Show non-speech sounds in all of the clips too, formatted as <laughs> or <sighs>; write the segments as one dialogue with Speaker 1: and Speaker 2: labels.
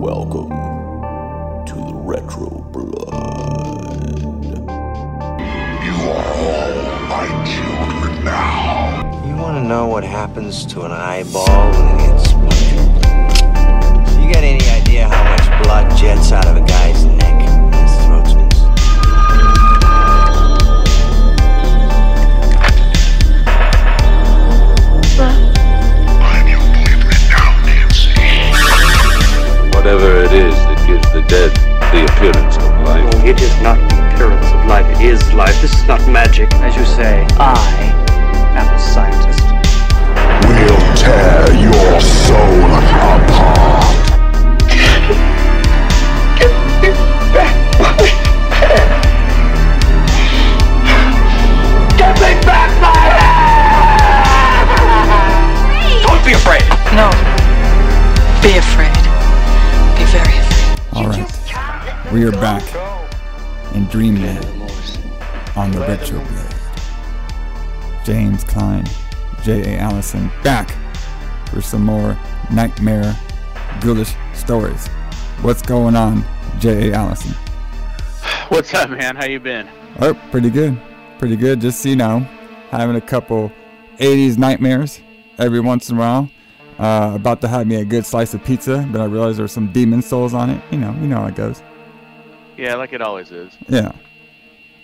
Speaker 1: Welcome to the Retro Blood.
Speaker 2: You are all my children now.
Speaker 3: You want to know what happens to an eyeball when it gets splintered? You got any idea how much blood jets out of a guy's neck
Speaker 4: is the dead the appearance of life.
Speaker 5: It is not the appearance of life, it is life. This is not magic. As you say, I am a scientist.
Speaker 2: We'll tear your soul apart.
Speaker 5: Get me back.
Speaker 6: Get me back, my head. Don't be afraid.
Speaker 7: No. Be afraid. We are back in Dreamland on the Retro Blade. James Klein, J.A. Allison, back for some more nightmare, ghoulish stories. What's going on, J.A. Allison?
Speaker 8: What's up, man? How you been?
Speaker 7: Oh, pretty good, pretty good. Just you know, having a couple '80s nightmares every once in a while. Uh, about to have me a good slice of pizza, but I realized there were some demon souls on it. You know, you know how it goes.
Speaker 8: Yeah, like it always is.
Speaker 7: Yeah.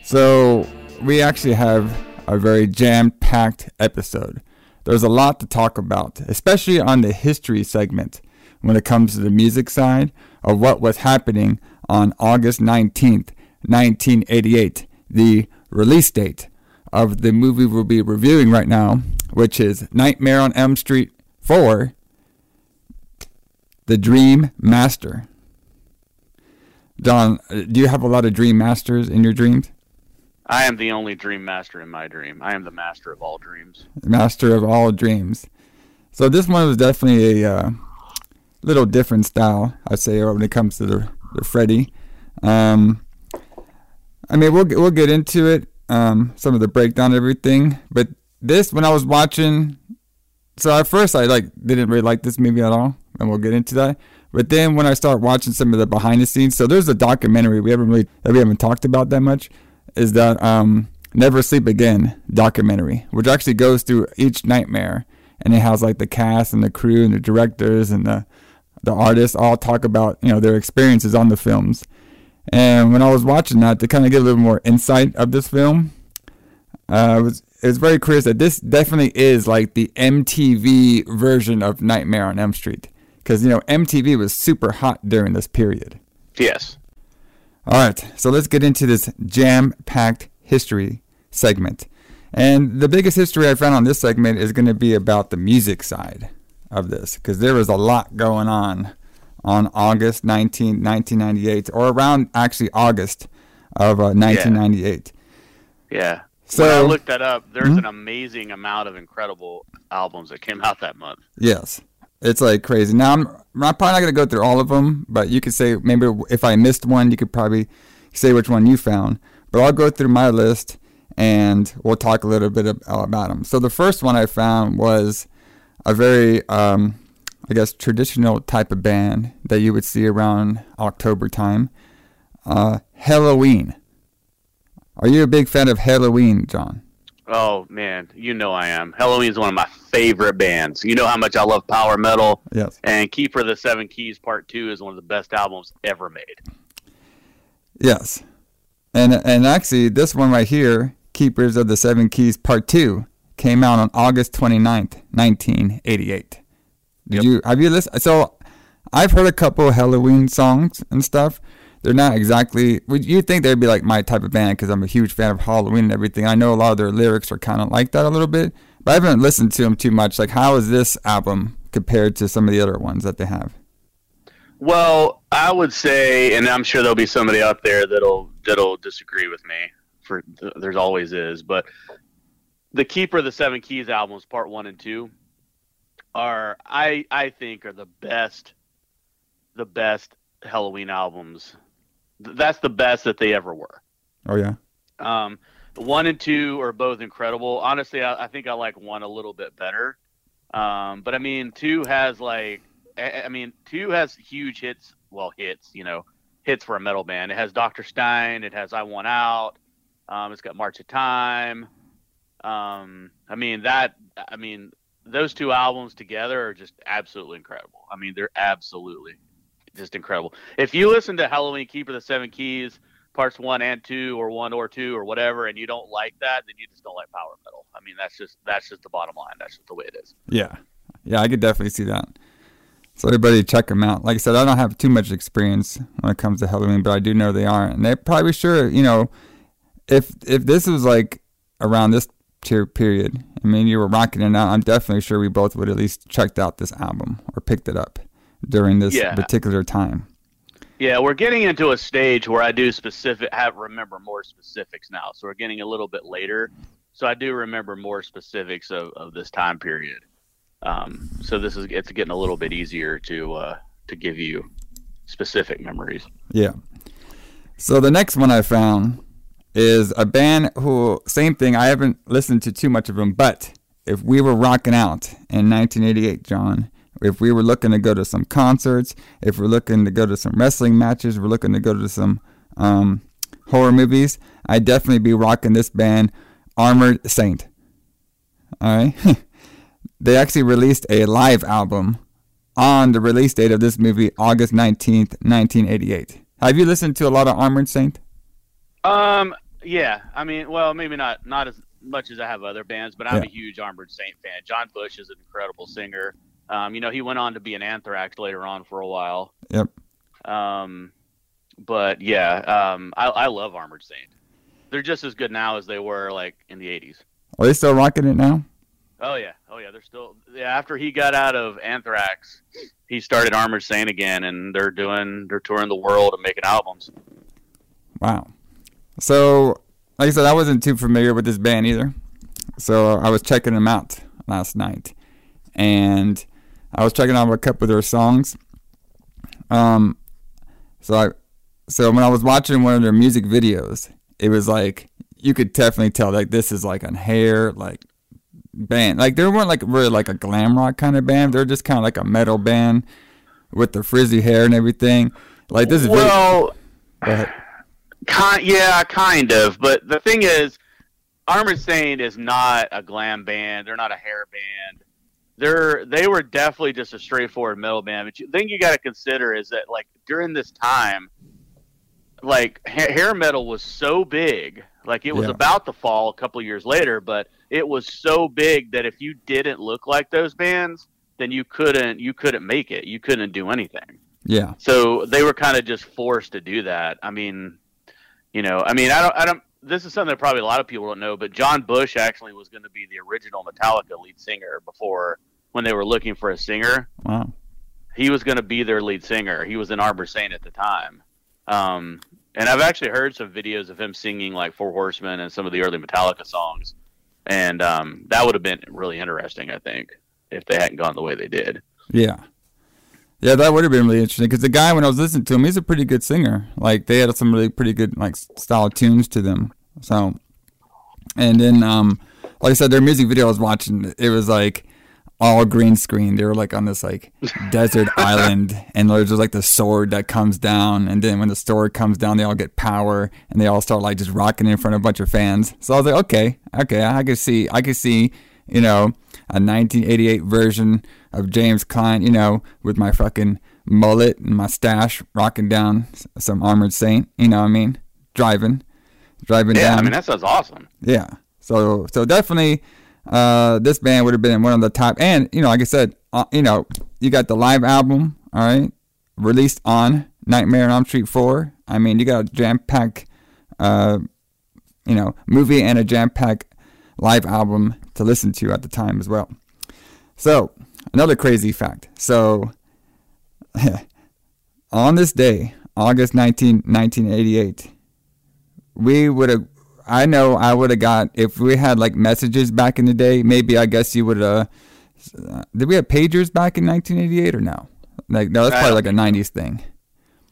Speaker 7: So we actually have a very jam-packed episode. There's a lot to talk about, especially on the history segment when it comes to the music side of what was happening on August 19th, 1988, the release date of the movie we'll be reviewing right now, which is Nightmare on Elm Street 4, The Dream Master. Don, uh, do you have a lot of dream masters in your dreams?
Speaker 8: I am the only dream master in my dream. I am the master of all dreams.
Speaker 7: Master of all dreams. So this one was definitely a uh, little different style, I'd say, when it comes to the, the Freddy. Um, I mean, we'll get- we'll get into it, um, some of the breakdown, everything. But this, when I was watching, so at first I like didn't really like this movie at all, and we'll get into that. But then when I start watching some of the behind the scenes, so there's a documentary we haven't really that we haven't talked about that much, is that um, Never Sleep Again documentary, which actually goes through each nightmare, and it has like the cast and the crew and the directors and the the artists all talk about you know their experiences on the films. And when I was watching that, to kind of get a little more insight of this film, uh, it was very curious that this definitely is like the MTV version of Nightmare on Elm Street, because you know MTV was super hot during this period.
Speaker 8: Yes.
Speaker 7: All right, so let's get into this jam-packed history segment. And the biggest history I found on this segment is going to be about the music side of this, because there was a lot going on on August 19, 1998, or around actually August of uh, 1998.
Speaker 8: Yeah.
Speaker 7: So-
Speaker 8: when I looked that up, there's
Speaker 7: Mhm.
Speaker 8: an amazing amount of incredible albums that came out that month.
Speaker 7: Yes, it's like crazy. Now I'm, I'm probably not gonna go through all of them, but you could say maybe if I missed one, you could probably say which one you found. But I'll go through my list and we'll talk a little bit about them. So the first one I found was a very, um, I guess, traditional type of band that you would see around October time. Uh, Helloween. Are you a big fan of Helloween, John?
Speaker 8: Oh man, you know I am. Helloween is one of my favorite bands. You know how much I love power metal,
Speaker 7: Yes.
Speaker 8: and Keeper of the Seven Keys Part Two is one of the best albums ever made.
Speaker 7: Yes. And and actually this one right here, Keepers of the Seven Keys Part 2, came out on August 29th, 1988. Did
Speaker 8: Yep.
Speaker 7: you have you listened so I've heard a couple of Helloween songs and stuff. They're not exactly would you think they'd be like my type of band because I'm a huge fan of Halloween and everything. I know a lot of their lyrics are kind of like that a little bit, but I haven't listened to them too much. Like how is this album compared to some of the other ones that they have?
Speaker 8: Well, I would say, and I'm sure there'll be somebody out there that'll that'll disagree with me. For there's always is, but the Keeper of the Seven Keys albums, part one and two, are I I think are the best, the best Helloween albums. Th- That's the best that they ever were.
Speaker 7: Oh yeah.
Speaker 8: Um, one and two are both incredible. Honestly, I, I think I like one a little bit better. Um, but I mean, two has like, I, I mean, two has huge hits well hits, you know, hits for a metal band. It has Doctor Stein. It has I Want Out. Um, it's got March of Time. Um, I mean that. I mean those two albums together are just absolutely incredible. I mean they're absolutely just incredible. If you listen to Helloween Keeper the Seven Keys parts one and two, or one or two, or whatever, and you don't like that, then you just don't like power metal. I mean that's just that's just the bottom line. That's just the way it is.
Speaker 7: Yeah, yeah, I could definitely see that. So everybody check them out. Like I said, I don't have too much experience when it comes to Helloween, but I do know they are, and they're probably sure. You know, if if this was like around this tier period, I mean, you were rocking it out. I'm definitely sure we both would at least checked out this album or picked it up during this
Speaker 8: Yeah.
Speaker 7: particular time.
Speaker 8: Yeah, we're getting into a stage where I do specific have remember more specifics now. So we're getting a little bit later. So I do remember more specifics of, of this time period. Um, so this is it's getting a little bit easier to uh, to give you specific memories.
Speaker 7: Yeah. So the next one I found is a band who, same thing, I haven't listened to too much of them, but if we were rocking out in 1988, John, if we were looking to go to some concerts, if we're looking to go to some wrestling matches, we're looking to go to some um, horror movies, I'd definitely be rocking this band, Armored Saint. All right. <laughs> they actually released a live album on the release date of this movie, August 19th, 1988. Have you listened to a lot of Armored Saint?
Speaker 8: Um, yeah, I mean, well, maybe not not as much as I have other bands, but I'm
Speaker 7: Yeah.
Speaker 8: a huge Armored Saint fan. John Bush is an incredible singer. Um, you know, he went on to be an Anthrax later on for a while.
Speaker 7: Yep.
Speaker 8: Um, but yeah, um, I, I love Armored Saint. They're just as good now as they were like in the '80s.
Speaker 7: Are they still rocking it now?
Speaker 8: Oh yeah, oh yeah. They're still yeah. After he got out of Anthrax, he started Armored Saint again, and they're doing they're touring the world and making albums.
Speaker 7: Wow. So, like I said, I wasn't too familiar with this band either. So I was checking them out last night, and I was checking out a couple of their songs. Um, so I, so when I was watching one of their music videos, it was like you could definitely tell like this is like a hair like band. Like they weren't like really like a glam rock kind of band. They're just kind of like a metal band with the frizzy hair and everything. Like this is
Speaker 8: Well,
Speaker 7: Go.
Speaker 8: Kind, yeah, kind of. But the thing is, Armored Saint is not a glam band. They're not a hair band. They're they were definitely just a straightforward metal band. But you, the thing you got to consider is that like during this time, like ha- hair metal was so big. Like it was
Speaker 7: Yeah.
Speaker 8: about to fall a couple years later, but it was so big that if you didn't look like those bands, then you couldn't you couldn't make it. You couldn't do anything.
Speaker 7: Yeah.
Speaker 8: So they were kind of just forced to do that. I mean, you know, I mean, I don't, I don't. This is something that probably a lot of people don't know, but John Bush actually was going to be the original Metallica lead singer before when they were looking for a singer.
Speaker 7: Wow.
Speaker 8: He was going to be their lead singer. He was in Armored Saint at the time. Um, and I've actually heard some videos of him singing like Four Horsemen and some of the early Metallica songs, and um, that would have been really interesting, I think, if they hadn't gone the way they did.
Speaker 7: Yeah. Yeah, that would have been really interesting because the guy, when I was listening to him, he's a pretty good singer. Like they had some really pretty good like style tunes to them. So, and then um, like I said, their music video I was watching, it was like all green screen. They were like on this like <laughs> desert island, and there's just like the sword that comes down, and then when the sword comes down, they all get power, and they all start like just rocking in front of a bunch of fans. So I was like, okay, okay, I could see, I could see, you know, a 1988 version of James Klein, you know, with my fucking mullet and my stash, rocking down some Armored Saint. You know what I mean? Driving, driving
Speaker 8: Yeah,
Speaker 7: down.
Speaker 8: I mean that sounds awesome.
Speaker 7: Yeah. So so definitely, uh, this band would have been one of the top. And you know, like I said, uh, you know, you got the live album, all right, released on Nightmare on Elm Street Four. I mean, you got a jam pack, uh, you know, movie and a jam pack live album to listen to at the time as well. So another crazy fact. So <laughs> on this day, August 19, 1988, we would have I know I would have got if we had like messages back in the day. Maybe I guess you would have. Uh, did we have pagers back in 1988 or no? Like no, that's probably like a 90s thing.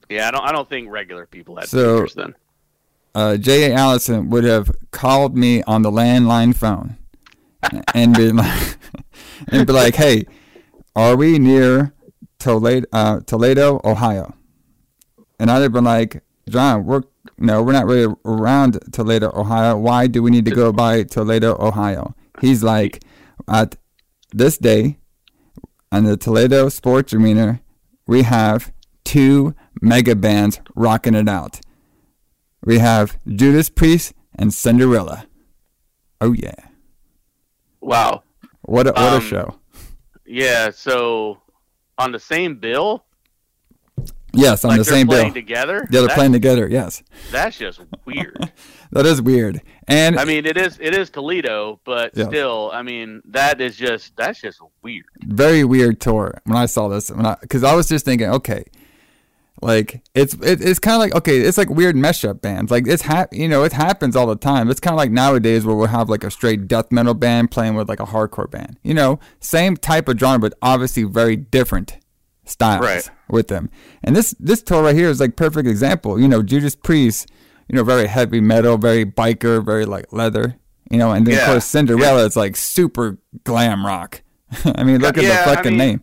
Speaker 8: Yeah, I don't. I don't think regular people had
Speaker 7: So-
Speaker 8: pictures then.
Speaker 7: Uh, J. A. Allison would have called me on the landline phone and been like, <laughs> and be like, "Hey, are we near Toledo, uh, Toledo, Ohio?" and I'd have been like, John, we're no, we're not really around Toledo, Ohio. Why do we need to go by Toledo, Ohio? He's like, at this day, on the Toledo Sports Arena, we have two mega bands rocking it out. We have Judas Priest and Cinderella. Oh yeah,
Speaker 8: Wow.
Speaker 7: what a, what a
Speaker 8: Um,
Speaker 7: show!
Speaker 8: Yeah. So on the same bill,
Speaker 7: Yes, on
Speaker 8: like
Speaker 7: the same bill.
Speaker 8: playing together.
Speaker 7: Yeah, they're
Speaker 8: That's-
Speaker 7: playing together. Yes,
Speaker 8: That's just weird. <laughs>
Speaker 7: that is weird. And
Speaker 8: I mean, it is it is Toledo, but
Speaker 7: Yeah.
Speaker 8: still, I mean, that is just that's just weird.
Speaker 7: very weird tour when I saw this. When I because I was just thinking, okay, like it's it, it's kind of like okay, it's like weird mesh up bands. Like it's ha- you know it happens all the time. It's kind of like nowadays where we'll have like a straight death metal band playing with like a hardcore band. You know, same type of genre, but obviously very different styles
Speaker 8: Right.
Speaker 7: with them. And this this tour right here is like perfect example. You know, Judas Priest, you know, very heavy metal, very biker, very like leather. You know, and then of course Cinderella is like super glam rock. <laughs> I mean, look at
Speaker 8: Yeah,
Speaker 7: the
Speaker 8: I
Speaker 7: fucking
Speaker 8: mean,
Speaker 7: name.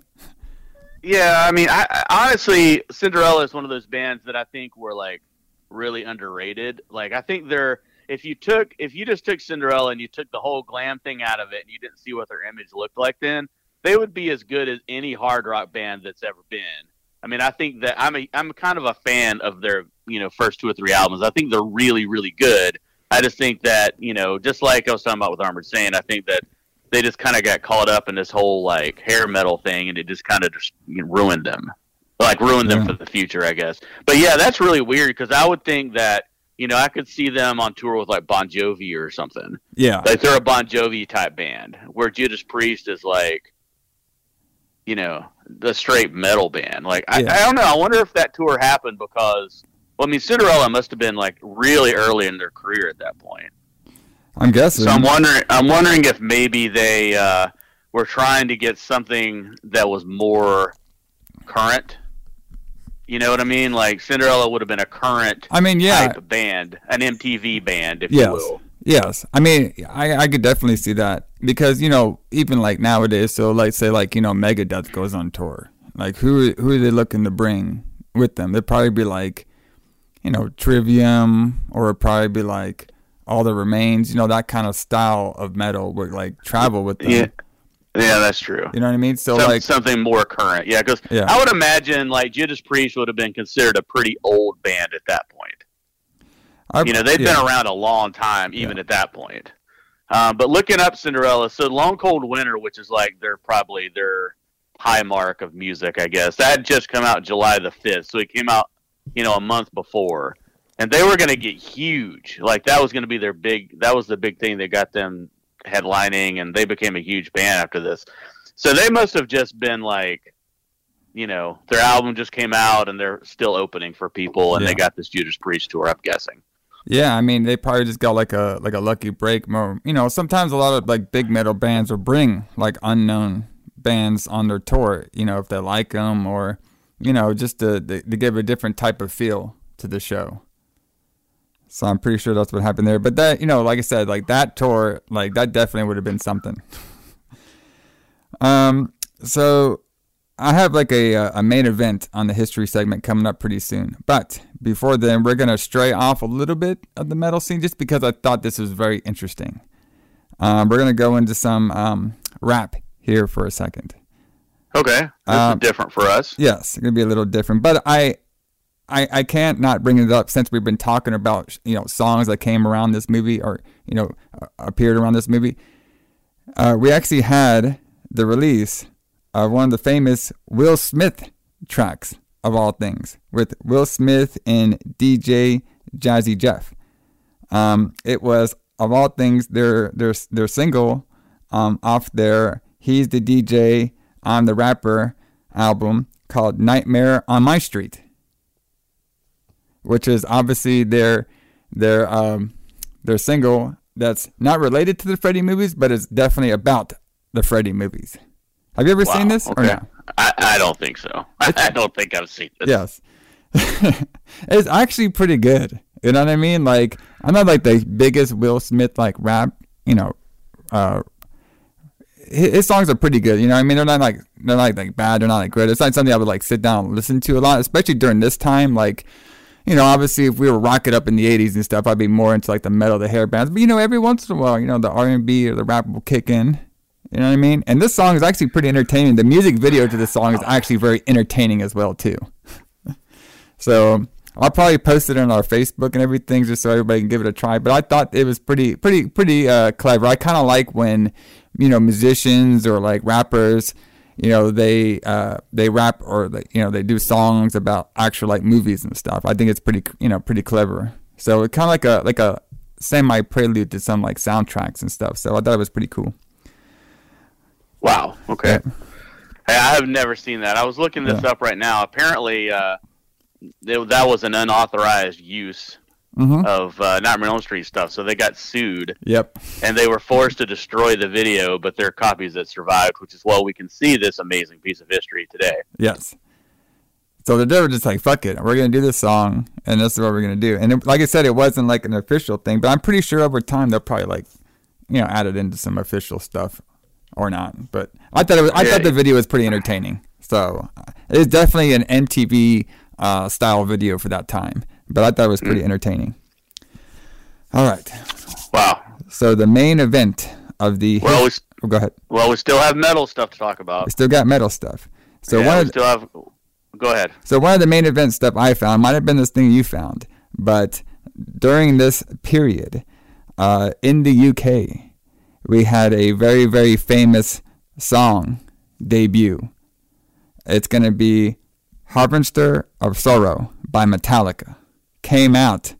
Speaker 8: Yeah, I mean, I, I honestly, Cinderella is one of those bands that I think were like really underrated. Like, I think they're if you took if you just took Cinderella and you took the whole glam thing out of it and you didn't see what their image looked like, then they would be as good as any hard rock band that's ever been. I mean, I think that I'm a I'm kind of a fan of their you know first two or three albums. I think they're really really good. I just think that you know, just like I was talking about with Armored Saint, I think that they just kind of got caught up in this whole like hair metal thing, and it just kind of just you know, ruined them, like ruined them for the future, I guess. But yeah, that's really weird because I would think that you know I could see them on tour with like Bon Jovi or something.
Speaker 7: Yeah.
Speaker 8: Like they're a Bon Jovi type band, where Judas Priest is like, you know, the straight metal band. Like I,
Speaker 7: Yeah.
Speaker 8: I don't know. I wonder if that tour happened because. Well, I mean, Cinderella must have been like really early in their career at that point.
Speaker 7: I'm guessing.
Speaker 8: So I'm wondering. I'm wondering if maybe they uh, were trying to get something that was more current. You know what I mean? Like Cinderella would have been a current
Speaker 7: I mean, yeah.
Speaker 8: band, an MTV band, if
Speaker 7: Yes.
Speaker 8: you will.
Speaker 7: Yes. I mean, I, I could definitely see that because, you know, even like nowadays, so like say like, you know, Megadeth goes on tour. Like who who are they looking to bring with them? They'd probably be like, you know, Trivium or it'd probably be like All That Remains, you know, that kind of style of metal would like travel with them.
Speaker 8: Yeah, yeah, that's true.
Speaker 7: You know what I mean? So
Speaker 8: Some-
Speaker 7: like
Speaker 8: something more current. Yeah, because
Speaker 7: Yeah.
Speaker 8: I would imagine like Judas Priest would have been considered a pretty old band at that point.
Speaker 7: I,
Speaker 8: You know, they've
Speaker 7: yeah.
Speaker 8: been around a long time, even at that point. Um, but looking up Cinderella, so Long Cold Winter, which is like their probably their high mark of music, I guess that had just come out July the fifth, so it came out, you know, a month before, and they were going to get huge. Like that was going to be their big. That was the big thing that got them headlining, and they became a huge band after this. So they must have just been like, you know, their album just came out, and they're still opening for people, and
Speaker 7: Yeah.
Speaker 8: they got this Judas Priest tour. I'm guessing.
Speaker 7: Yeah, I mean, they probably just got like a like a lucky break. More, you know, sometimes a lot of like big metal bands will bring like unknown bands on their tour. You know, if they like them or you know, just to, to to give a different type of feel to the show. So I'm pretty sure that's what happened there. But that, you know, like I said, like that tour, like that definitely would have been something. <laughs> um, so I have like a uh, a main event on the history segment coming up pretty soon. But before then, we're gonna stray off a little bit of the metal scene just because I thought this was very interesting. Um, we're gonna go into some um, rap here for a second.
Speaker 8: Okay, this
Speaker 7: Um,
Speaker 8: is different for us.
Speaker 7: Yes, it's gonna be a little different, but I, I, I can't not bring it up since we've been talking about you know songs that came around this movie or you know uh, appeared around this movie. Uh, we actually had the release of one of the famous Will Smith tracks of all things with Will Smith and DJ Jazzy Jeff. Um, it was of all things their their their single um, off their "He's the DJ, I'm the Rapper" album called "Nightmare on My Street," which is obviously their their um, their single that's not related to the Freddy movies, but it's definitely about the Freddy movies. Have you ever
Speaker 8: Wow,
Speaker 7: seen this or no?
Speaker 8: I, I don't think so. <laughs> I, don't think I've seen this.
Speaker 7: Yes. <laughs> it's actually pretty good. You know what I mean? Like I'm not like the biggest Will Smith like rap, you know, uh his, his songs are pretty good. You know what I mean? They're not like they're not like bad, they're not like good. It's not something I would like sit down and listen to a lot, especially during this time like you know, obviously if we were rocking up in the '80s and stuff, I'd be more into like the metal, the hair bands. But you know, every once in a while, you know, the R&B or the rap will kick in. You know what I mean? And this song is actually pretty entertaining. The music video to this song is actually very entertaining as well too. <laughs> so I'll probably post it on our Facebook and everything just so everybody can give it a try. But I thought it was pretty, pretty, pretty uh, clever. I kind of like when you know musicians or like rappers, you know, they uh, they rap or you know they do songs about actual like movies and stuff. I think it's pretty, you know, pretty clever. So it kind of like a like a semi prelude to some like soundtracks and stuff. So I thought it was pretty cool.
Speaker 8: Wow. Okay.
Speaker 7: Yeah.
Speaker 8: Hey, I have never seen that. I was looking this
Speaker 7: Yeah.
Speaker 8: up right now. Apparently, uh, they, that was an unauthorized use
Speaker 7: Mhm.
Speaker 8: of uh, Nightmare on Elm Street stuff. So they got sued,
Speaker 7: Yep.
Speaker 8: and they were forced to destroy the video. But there are copies that survived, which is why we can see this amazing piece of history today.
Speaker 7: Yes. So they were just like, fuck it, we're gonna do this song, and this is what we're gonna do. And it, like I said, it wasn't like an official thing, but I'm pretty sure over time they'll probably like, you know, add it into some official stuff, or not. But I thought it was, I
Speaker 8: Yeah.
Speaker 7: thought the video was pretty entertaining. So uh, it is definitely an MTV uh, style video for that time. But I thought it was
Speaker 8: Mm.
Speaker 7: pretty entertaining. All right.
Speaker 8: Wow.
Speaker 7: So the main event of the
Speaker 8: Well, we,
Speaker 7: oh, go ahead.
Speaker 8: well, we still have metal stuff to talk about.
Speaker 7: We still got metal stuff. So
Speaker 8: yeah,
Speaker 7: one
Speaker 8: we
Speaker 7: of the,
Speaker 8: still have. Go ahead.
Speaker 7: So one of the main event stuff I found might have been this thing you found, but during this period, uh, in the UK, we had a very very famous song debut. It's gonna be "Harvester of Sorrow" by Metallica. Came out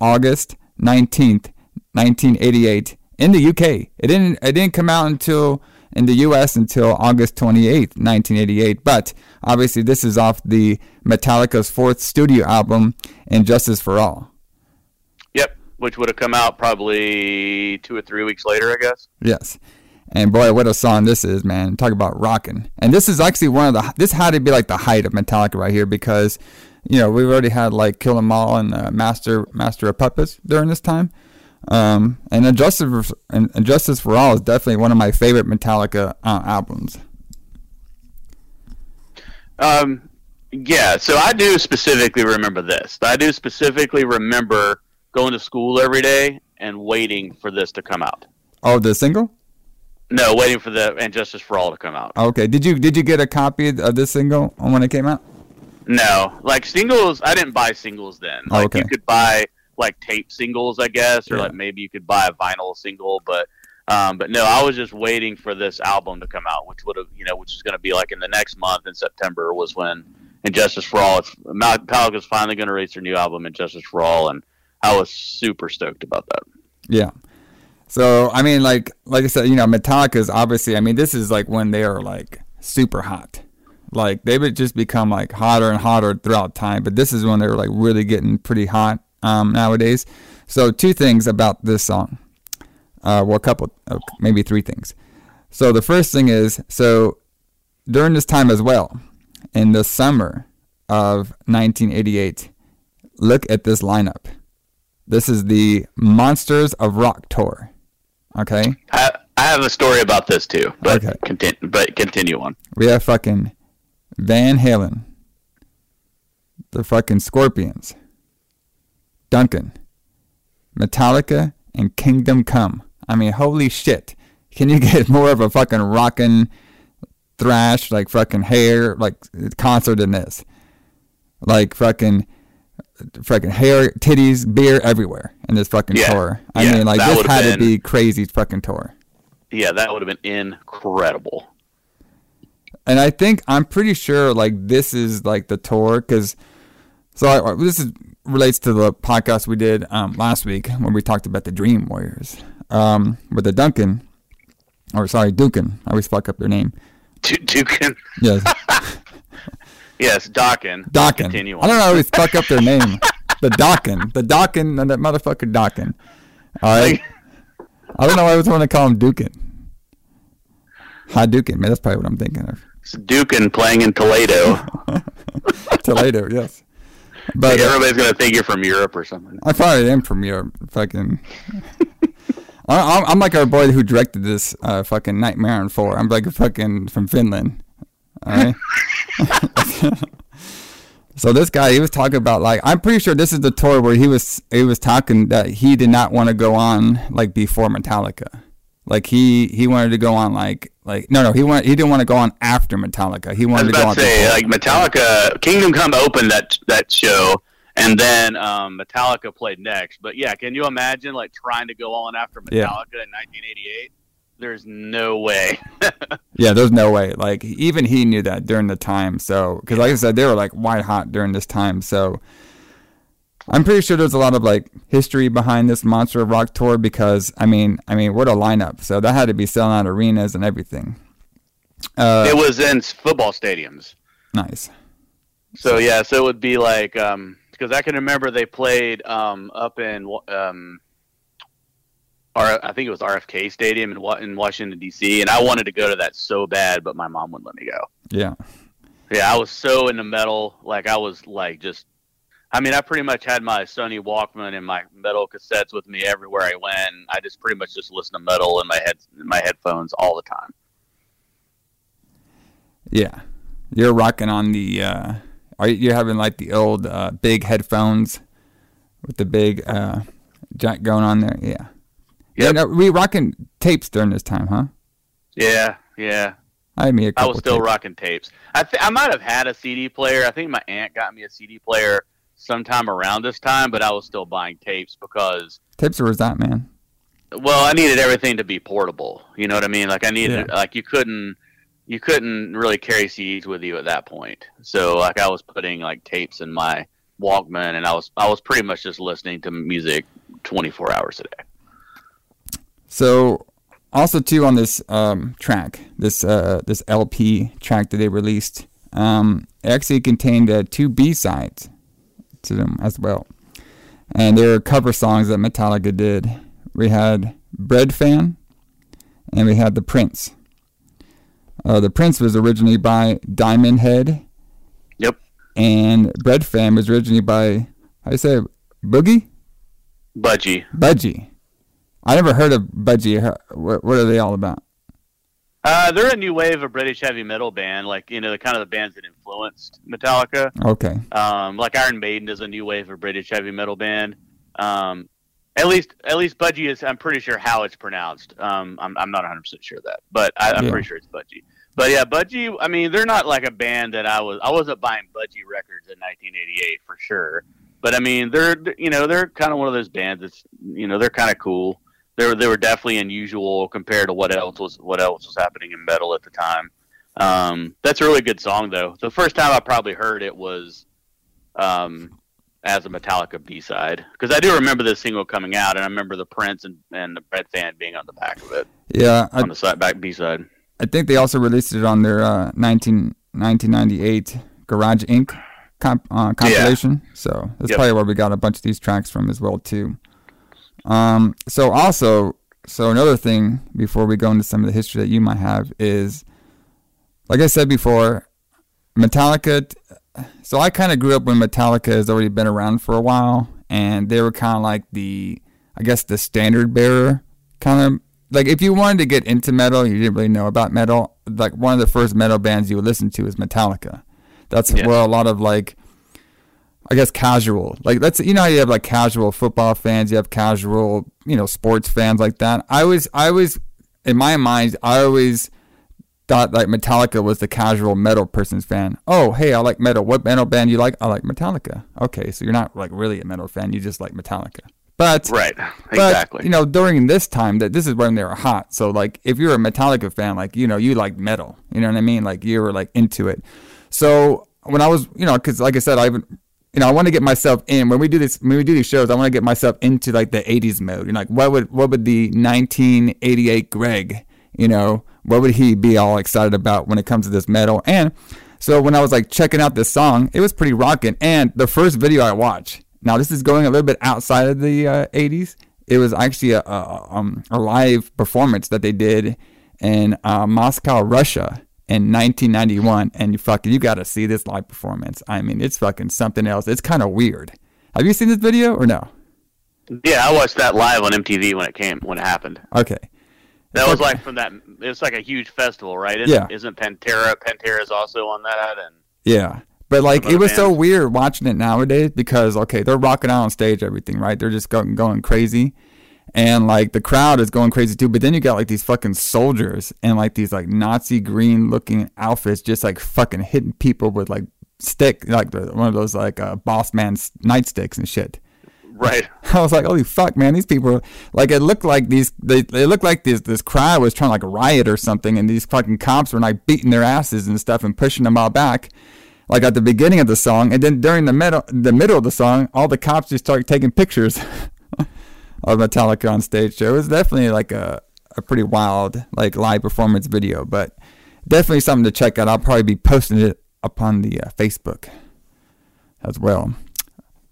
Speaker 7: August nineteenth, nineteen eighty-eight, in the UK. It didn't. It didn't come out until in the US until August twenty-eighth, nineteen eighty-eight. But obviously, this is off the Metallica's fourth studio album, "And Justice for All."
Speaker 8: Which would have come out probably two or three weeks later, I guess.
Speaker 7: Yes. And boy, what a song this is, man. Talk about rocking. And this is actually one of the, this had to be like the height of Metallica right here because, you know, we've already had like Kill 'Em All and uh, Master, Master of Puppets during this time. Um, and Injustice, And Justice for All is definitely one of my favorite Metallica uh, albums.
Speaker 8: Um, yeah, so I do specifically remember this. I do specifically remember going to school every day and waiting for this to come out.
Speaker 7: Oh, the single?
Speaker 8: No, waiting for the and Justice for All to come out.
Speaker 7: Okay. Did you, did you get a copy of this single when it came out?
Speaker 8: No, like singles. I didn't buy singles then. Like
Speaker 7: okay.
Speaker 8: you could buy like tape singles, I guess, or
Speaker 7: Yeah.
Speaker 8: like maybe you could buy a vinyl single. But um, but no, I was just waiting for this album to come out, which would have you know, which is going to be like in the next month in September was when And Justice for All. It's Metallica's finally going to release their new album, And Justice for All, and I was super stoked about that.
Speaker 7: Yeah. So I mean, like like I said, you know, Metallica is obviously. I mean, this is like when they are like super hot. Like they would just become like hotter and hotter throughout time. But this is when they're like really getting pretty hot um, nowadays. So two things about this song. Uh, well, a couple, uh, maybe three things. So the first thing is so during this time as well, in the summer of 1988, look at this lineup. This is the Monsters of Rock tour. Okay,
Speaker 8: I, I have a story about this too, but
Speaker 7: Okay.
Speaker 8: continue. But continue on.
Speaker 7: we have fucking Van Halen, the fucking Scorpions, Duncan, Metallica, and Kingdom Come. I mean, holy shit! Can you <laughs> get more of a fucking rockin' thrash like fucking hair like concert than this? Like fucking. Fucking hair, titties, beer everywhere in this fucking
Speaker 8: Yeah.
Speaker 7: tour. I
Speaker 8: Yeah,
Speaker 7: mean, like this had to be crazy fucking tour.
Speaker 8: Yeah, that would have been incredible.
Speaker 7: and I think I'm pretty sure like this is like the tour because so I, this is relates to the podcast we did um, last week when we talked about the Dream Warriors um, with the Duncan or sorry Duncan I always fuck up their name
Speaker 8: Du- Dukin,
Speaker 7: yes <laughs> <laughs>
Speaker 8: yes, Dawkin.
Speaker 7: Dawkin
Speaker 8: Continue
Speaker 7: I don't know I always fuck up their <laughs> name the Dawkin the Dawkin and that motherfucker Dawkin all right <laughs> I don't know why I was want to call him Dukin Hi Dukin man that's probably what I'm thinking of
Speaker 8: It's Dukin playing in Toledo. <laughs>
Speaker 7: Toledo yes but uh,
Speaker 8: Everybody's gonna think you're from Europe or something.
Speaker 7: I probably am from Europe. Fucking. I- I'm, I'm like our boy who directed this uh, fucking Nightmare on Four. I'm like fucking from Finland. All right. <laughs> So this guy, he was talking about like I'm pretty sure this is the tour where he was he was talking that he did not want to go on like before Metallica. Like he he wanted to go on like like no no he want he didn't want to go on after Metallica. He wanted to go on
Speaker 8: to say,
Speaker 7: before.
Speaker 8: like Metallica, Kingdom Come opened that that show, and then um, Metallica played next. But yeah, can you imagine like trying to go on after Metallica
Speaker 7: Yeah.
Speaker 8: in 1988? There's no way. <laughs>
Speaker 7: Yeah, there's no way. Like even he knew that during the time. So because like I said, they were like white hot during this time. So I'm pretty sure there's a lot of like history behind this Monster of Rock tour because I mean I mean what a lineup. So that had to be selling out arenas and everything. Uh,
Speaker 8: it was in football stadiums.
Speaker 7: nice.
Speaker 8: So yeah, so it would be like um because I can remember they played um up in um R- I think it was RFK Stadium in in Washington D.C. and I wanted to go to that so bad, but my mom wouldn't let me go.
Speaker 7: Yeah.
Speaker 8: Yeah, I was so into metal, like I was like just. I mean, I pretty much had my Sony Walkman and my metal cassettes with me everywhere I went. I just pretty much just listened to metal in my head, in my headphones all the time.
Speaker 7: Yeah. You're rocking on the uh are you having like the old uh big headphones with the big uh jack going on there? Yeah. Yeah,
Speaker 8: Yep.
Speaker 7: we rocking tapes during this time, huh?
Speaker 8: Yeah, yeah.
Speaker 7: I had me a
Speaker 8: I was still
Speaker 7: tapes.
Speaker 8: rocking tapes. I th- I might have had a CD player. I think my aunt got me a CD player sometime around this time, but I was still buying tapes because
Speaker 7: Tapes were was that, man?
Speaker 8: well, I needed everything to be portable. You know what I mean? Like I needed
Speaker 7: Yeah.
Speaker 8: like you couldn't you couldn't really carry CDs with you at that point. So like I was putting like tapes in my Walkman and I was I was pretty much just listening to music 24 hours a day.
Speaker 7: So also too on this um, track, this uh, this LP track that they released, um, it actually contained uh, two B sides to them as well, and they were cover songs that Metallica did. We had Breadfan, and we had The Prince. Uh, the Prince was originally by Diamond Head,
Speaker 8: Yep.
Speaker 7: and Breadfan was originally by how do you say? Boogie
Speaker 8: Budgie.
Speaker 7: Budgie. I never heard of Budgie. What, what are they all about?
Speaker 8: Uh, they're a new wave of British heavy metal band, like you know, the kind of the bands that influenced Metallica.
Speaker 7: Okay.
Speaker 8: Um, like Iron Maiden is a new wave of British heavy metal band. Um, at least, at least Budgie is. I'm pretty sure how it's pronounced. Um, I'm, I'm not 100 percent sure of that, but I, I'm
Speaker 7: Yeah.
Speaker 8: pretty sure it's Budgie. But yeah, Budgie. I mean, they're not like a band that I was. I wasn't buying Budgie records in 1988 for sure. But I mean, they're you know they're kind of one of those bands that's you know they're kind of cool. They were they were definitely unusual compared to what else was what else was happening in metal at the time. Um, that's a really good song though. The first time I probably heard it was um, as a Metallica B side because I do remember this single coming out, and I remember the Prince and, and the Breadfan being on the back of it
Speaker 7: Yeah, I,
Speaker 8: on the side back B side.
Speaker 7: I think they also released it on their uh, 19, 1998 Garage Inc. Comp, uh, compilation. So that's
Speaker 8: Yep.
Speaker 7: probably where we got a bunch of these tracks from as well too. Um, so also, so another thing before we go into some of the history that you might have is, like I said before, Metallica. So I kind of grew up when Metallica has already been around for a while, and they were kind of like the, I guess, the standard bearer kind of like if you wanted to get into metal, you didn't really know about metal. Like one of the first metal bands you would listen to is Metallica. That's
Speaker 8: Yeah.
Speaker 7: where a lot of like, I guess casual, like that's you know how you have like casual football fans, you have casual you know sports fans like that. I was I was in my mind I always thought like Metallica was the casual metal person's fan. Oh hey I like metal. What metal band you like? I like Metallica. Okay, so you're not like really a metal fan. You just like Metallica. But
Speaker 8: Right,
Speaker 7: but,
Speaker 8: exactly.
Speaker 7: you know, during this time, that this is when they were hot. So, like, if you're a Metallica fan, like, you know, you like metal. You know what I mean? Like, you were like into it. So when I was, you know, because like I said, I, you know, I want to get myself in. When we do this, when we do these shows, I want to get myself into like the '80s mode. You know, like, what would what would the 1988 Greg, you know, what would he be all excited about when it comes to this metal? And so when I was like checking out this song, it was pretty rocking. And the first video I watched, now this is going a little bit outside of the uh, 80s. It was actually a, a, um, a live performance that they did in uh, Moscow, Russia in 1991. And you fucking, you got to see this live performance. I mean, it's fucking something else. It's kind of weird. Have you seen this video or no?
Speaker 8: Yeah, I watched that live on MTV when it came when it happened.
Speaker 7: Okay.
Speaker 8: That was like from that. It's like a huge festival, right? Isn't,
Speaker 7: Yeah.
Speaker 8: Isn't Pantera? Pantera's also on that, and
Speaker 7: Yeah. But like it was so weird watching it nowadays because okay, they're rocking out on stage, everything right. They're just going going crazy, and like the crowd is going crazy too. But then you got like these fucking soldiers and like these like Nazi green looking outfits, just like fucking hitting people with like stick, like the, one of those like uh, boss man's nightsticks and shit.
Speaker 8: Right. <laughs>
Speaker 7: I was like, holy fuck, man! These people, like, it looked like these, they, they looked like this, this crowd was trying to like riot or something, and these fucking cops were like beating their asses and stuff and pushing them all back, like at the beginning of the song, and then during the middle, the middle of the song, all the cops just started taking pictures <laughs> of Metallica on stage. So it was definitely like a, a pretty wild like live performance video, but definitely something to check out. I'll probably be posting it upon the uh, Facebook as well.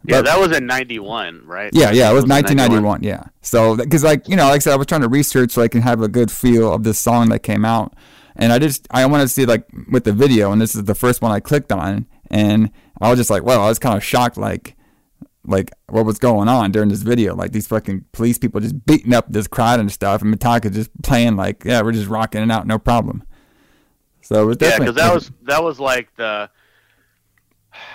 Speaker 8: Yeah,
Speaker 7: But-
Speaker 8: that was in '91, right?
Speaker 7: yeah, yeah, it was
Speaker 8: in
Speaker 7: 1991. Yeah, so because like you know, like I said, I was trying to research so I can have a good feel of this song that came out, and I just I wanted to see like with the video, and this is the first one I clicked on, and I was just like, well, I was kind of shocked, like like what was going on during this video, like these fucking police people just beating up this crowd and stuff, and Metallica just playing like, yeah, we're just rocking it out, no problem. So it was
Speaker 8: Yeah, because that was that was like the.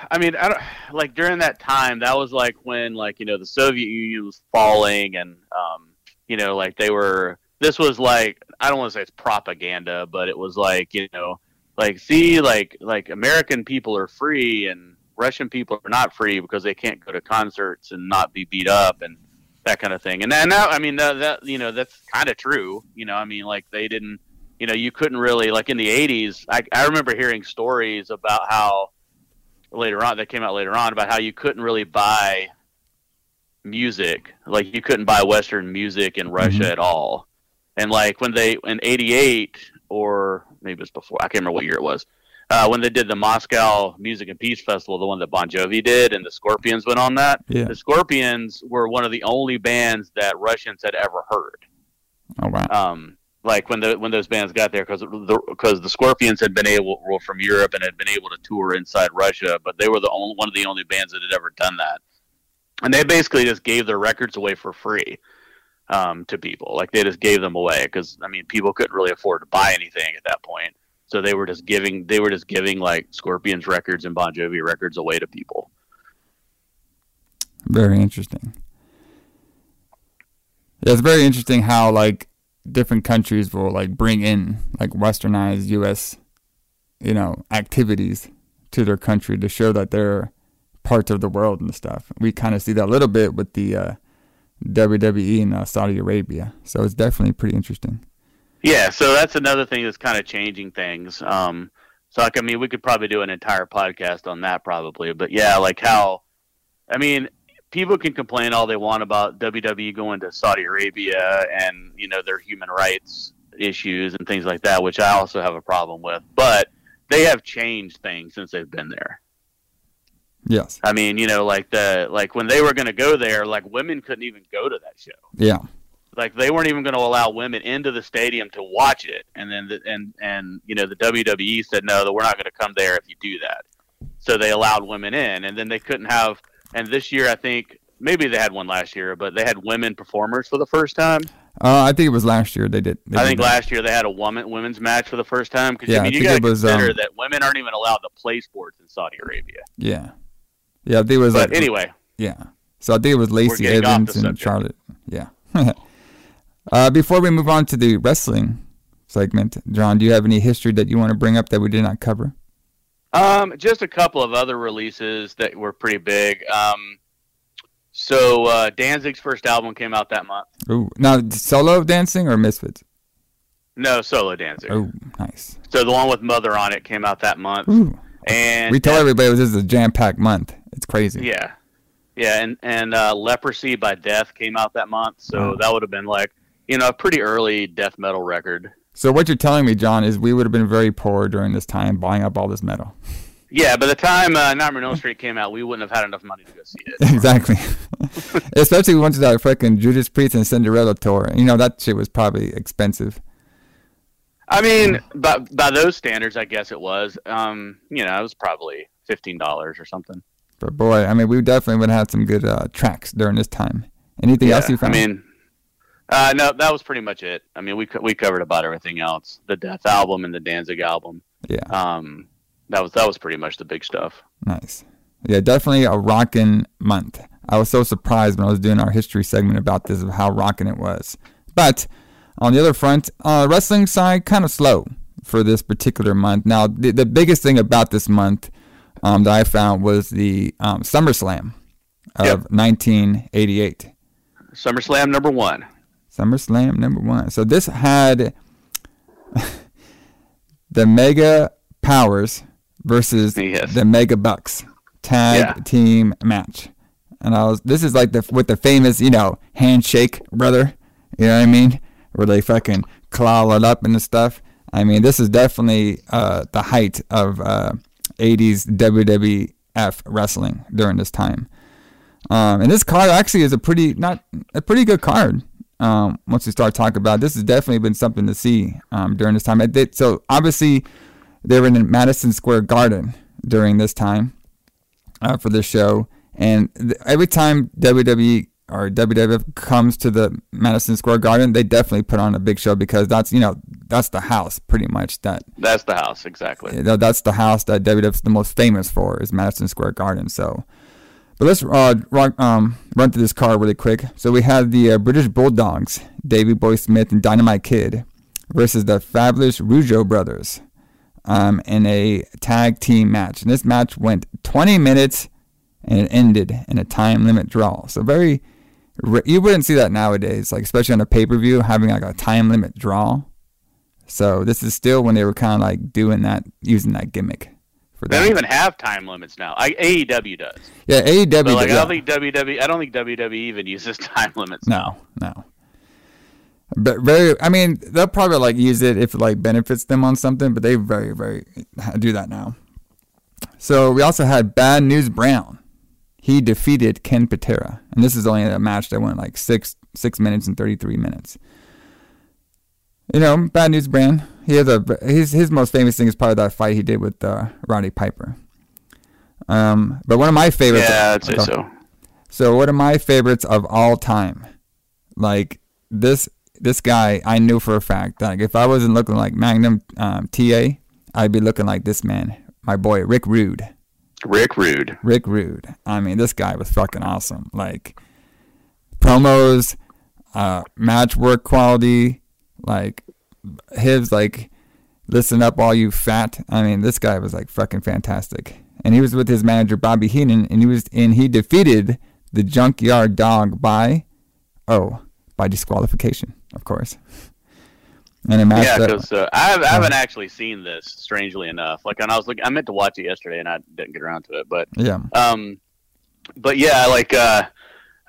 Speaker 8: I mean, I don't like during that time. That was like when like you know the Soviet Union was falling, and um, you know like they were. This was like I don't want to say it's propaganda, but it was like you know like see like like American people are free and Russian people are not free because they can't go to concerts and not be beat up and that kind of thing. And then now I mean that, that you know that's kind of true. You know I mean like they didn't you know, you couldn't really like in the '80s. I, I remember hearing stories about how later on that came out later on about how you couldn't really buy music, like you couldn't buy Western music in Russia
Speaker 7: Mhm.
Speaker 8: at all. And like when they in '88 or maybe it was before, I can't remember what year it was. Uh, when they did the Moscow Music and Peace Festival, the one that Bon Jovi did, and the Scorpions went on that.
Speaker 7: Yeah.
Speaker 8: The Scorpions were one of the only bands that Russians had ever heard
Speaker 7: oh wow,
Speaker 8: um, like when the when those bands got there because the because the Scorpions had been able were from Europe and had been able to tour inside Russia, but they were the only one of the only bands that had ever done that, and they basically just gave their records away for free um, to people. Like they just gave them away because I mean people couldn't really afford to buy anything at that point, so they were just giving they were just giving like Scorpions records and Bon Jovi records away to people.
Speaker 7: Very interesting. Yeah, it's very interesting how like different countries will like bring in like westernized US, you know, activities to their country to show that they're parts of the world and stuff. We kind of see that a little bit with the uh, WWE in uh, Saudi Arabia. So it's definitely pretty interesting.
Speaker 8: Yeah, so that's another thing that's kind of changing things. Um, so like, I mean, we could probably do an entire podcast on that probably, but yeah, like how, I mean, people can complain all they want about WWE going to Saudi Arabia and you know their human rights issues and things like that, which I also have a problem with. But they have changed things since they've been there.
Speaker 7: Yes.
Speaker 8: I mean, you know, like the like when they were going to go there, like women couldn't even go to that show
Speaker 7: Yeah.
Speaker 8: Like they weren't even going to allow women into the stadium to watch it and then the, and and you know the WWE said no that we're not going to come there if you do that so they allowed women in and then they couldn't have and this year I think maybe they had one last year but they had women performers for the first time
Speaker 7: Uh, I think it was last year they did. They
Speaker 8: I
Speaker 7: did
Speaker 8: think
Speaker 7: that.
Speaker 8: last year they had a woman women's match for the first time because
Speaker 7: Yeah,
Speaker 8: I mean you got to consider
Speaker 7: um,
Speaker 8: that women aren't even allowed to play sports in Saudi Arabia
Speaker 7: Yeah. Yeah, I think it was
Speaker 8: but
Speaker 7: like
Speaker 8: anyway
Speaker 7: Yeah. So I think it was Lacey Evans and. Charlotte. <laughs> Yeah. <laughs> uh, before we move on to the wrestling segment, John, do you have any history that you want to bring up that we did not cover?
Speaker 8: Um, just a couple of other releases that were pretty big. Um, so uh, Danzig's first album came out that month.
Speaker 7: Ooh. Now, solo Danzig or Misfits?
Speaker 8: No, solo Danzig.
Speaker 7: Oh, nice.
Speaker 8: So the one with Mother on it came out that month,
Speaker 7: Ooh.
Speaker 8: and
Speaker 7: We told everybody this is a jam-packed month. It's crazy.
Speaker 8: yeah, yeah, and and uh, Leprosy by Death came out that month. So
Speaker 7: Wow.
Speaker 8: that would have been like you know a pretty early death metal record.
Speaker 7: So what you're telling me, John, is we would have been very poor during this time buying up all this metal.
Speaker 8: Yeah, by the time uh, Nightmare on Elm Street came out, we wouldn't have had enough money to go see it. <laughs>
Speaker 7: exactly. <laughs> Especially we went to that fucking Judas Priest and Cinderella tour. You know, that shit was probably expensive.
Speaker 8: I mean, by by those standards, I guess it was. Um, you know, it was probably fifteen dollars or something.
Speaker 7: But boy, I mean, we definitely would have had some good uh, tracks during this time. Anything else you
Speaker 8: I mean, uh, no, that was pretty much it. I mean, we we covered about everything else: the Death album and the Danzig album.
Speaker 7: yeah.
Speaker 8: Um, that was that was pretty much the big stuff.
Speaker 7: Nice. Yeah, definitely a rockin' month. I was so surprised when I was doing our history segment about this of how rockin' it was. But on the other front, uh, wrestling side kind of slow for this particular month. Now, the, the biggest thing about this month um, that I found was the um, SummerSlam of
Speaker 8: Yep.
Speaker 7: 1988.
Speaker 8: SummerSlam number one.
Speaker 7: SummerSlam number one. So this had <laughs> the Mega Powers versus
Speaker 8: Yes.
Speaker 7: the Mega Bucks tag
Speaker 8: Yeah.
Speaker 7: team match. And I was this is like the with the famous, you know, handshake, brother. You know what I mean? Where they fucking claw it up and stuff. I mean, this is definitely uh, the height of uh, 80s WWF wrestling during this time. Um, and this card actually is a pretty not a pretty good card. Um, once we start talking about it. this, has definitely been something to see um, during this time. Did, so obviously they were in Madison Square Garden during this time uh, for this show, and th- every time WWE or WWF comes to the Madison Square Garden, they definitely put on a big show because that's you know that's the house pretty much that
Speaker 8: That's the house exactly.
Speaker 7: you know, that's the house that WWF's the most famous for is Madison Square Garden. So, but let's uh, run, um, run through this card really quick. So we have the uh, British Bulldogs, Davey Boy Smith and Dynamite Kid, versus the Fabulous Rougeau brothers, um, in a tag team match. And this match went 20 minutes, and it ended in a time limit draw. So very, you wouldn't see that nowadays, like especially on a pay per view having like a time limit draw. So this is still when they were kind of like doing that, using that gimmick for
Speaker 8: They
Speaker 7: that.
Speaker 8: don't even have time limits now. I, AEW does.
Speaker 7: yeah, AEW.
Speaker 8: But like,
Speaker 7: yeah.
Speaker 8: I don't think WWE. I don't think WWE even uses <laughs> time limits.
Speaker 7: no, no. But very, I mean, they'll probably like use it if it like benefits them on something, but they very, very do that now. So we also had Bad News Brown. He defeated Ken Patera, and this is only a match that went like six six minutes and thirty three minutes. You know, Bad News Brown. He has a his his most famous thing is probably that fight he did with uh, Roddy Piper. Um, but one of my favorites.
Speaker 8: Yeah, I'd say
Speaker 7: Okay.
Speaker 8: so.
Speaker 7: So one of my favorites of all time, like this this guy, I knew for a fact that like, if I wasn't looking like Magnum um, TA, I'd be looking like this man, my boy Rick Rude.
Speaker 8: Rick Rude.
Speaker 7: Rick Rude. I mean, this guy was fucking awesome. Like promos, uh, match work quality, like his like listen up all you fat. I mean, this guy was like fucking fantastic. And he was with his manager Bobby Heenan and he was and he defeated the Junkyard Dog by oh, by disqualification, of course. <laughs> And match
Speaker 8: Yeah, because uh, I, have, I haven't actually seen this. Strangely enough, like, and I was looking, I meant to watch it yesterday, and I didn't get around to it. But,
Speaker 7: yeah.
Speaker 8: um, but yeah, like, uh,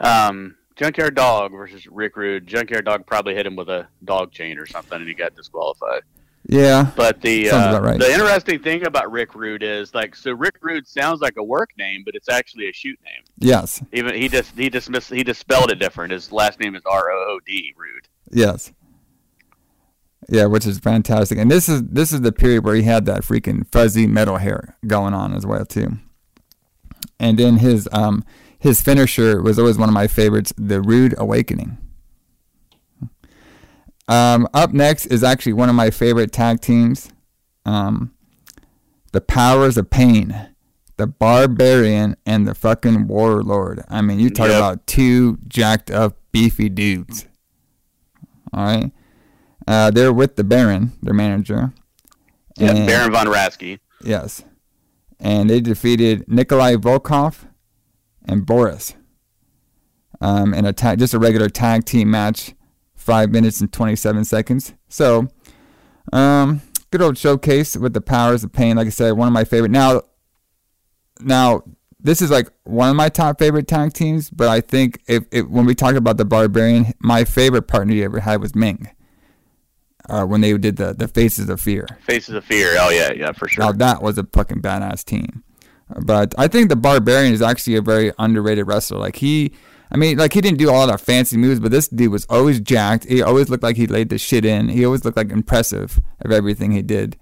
Speaker 8: um, Junkyard Dog versus Rick Rude. Junkyard Dog probably hit him with a dog chain or something, and he got disqualified.
Speaker 7: Yeah.
Speaker 8: But the uh,
Speaker 7: right.
Speaker 8: the interesting thing about Rick Rude is like, so Rick Rude sounds like a work name, but it's actually a shoot name.
Speaker 7: Yes.
Speaker 8: Even he just he dismissed he just spelled it different. His last name is R O O D Rude.
Speaker 7: Yes. Yeah, which is fantastic. And this is this is the period where he had that freaking fuzzy metal hair going on as well too. And then his um his finisher was always one of my favorites, the Rude Awakening. Um, up next is actually one of my favorite tag teams, um, the Powers of Pain, the Barbarian and the fucking Warlord. I mean, you talk
Speaker 8: Yep.
Speaker 7: about two jacked up, beefy dudes. All right, uh, they're with the Baron, their manager.
Speaker 8: Yeah,
Speaker 7: And-
Speaker 8: Baron von Raschke.
Speaker 7: Yes. And they defeated Nikolai Volkov and Boris um, in a ta- just a regular tag team match, five minutes and 27 seconds. So, um, good old showcase with the powers of pain. Like I said, one of my favorite. Now, now this is like one of my top favorite tag teams, but I think if, if when we talk about the Barbarian, my favorite partner he ever had was Ming. Uh, when they did the the Faces of Fear.
Speaker 8: Faces of Fear. Oh yeah, yeah, for sure.
Speaker 7: Now that was a fucking badass team. But I think the Barbarian is actually a very underrated wrestler. Like he, I mean, like he didn't do all that fancy moves, but this dude was always jacked. He always looked like he laid the shit in. He always looked like impressive of everything he did.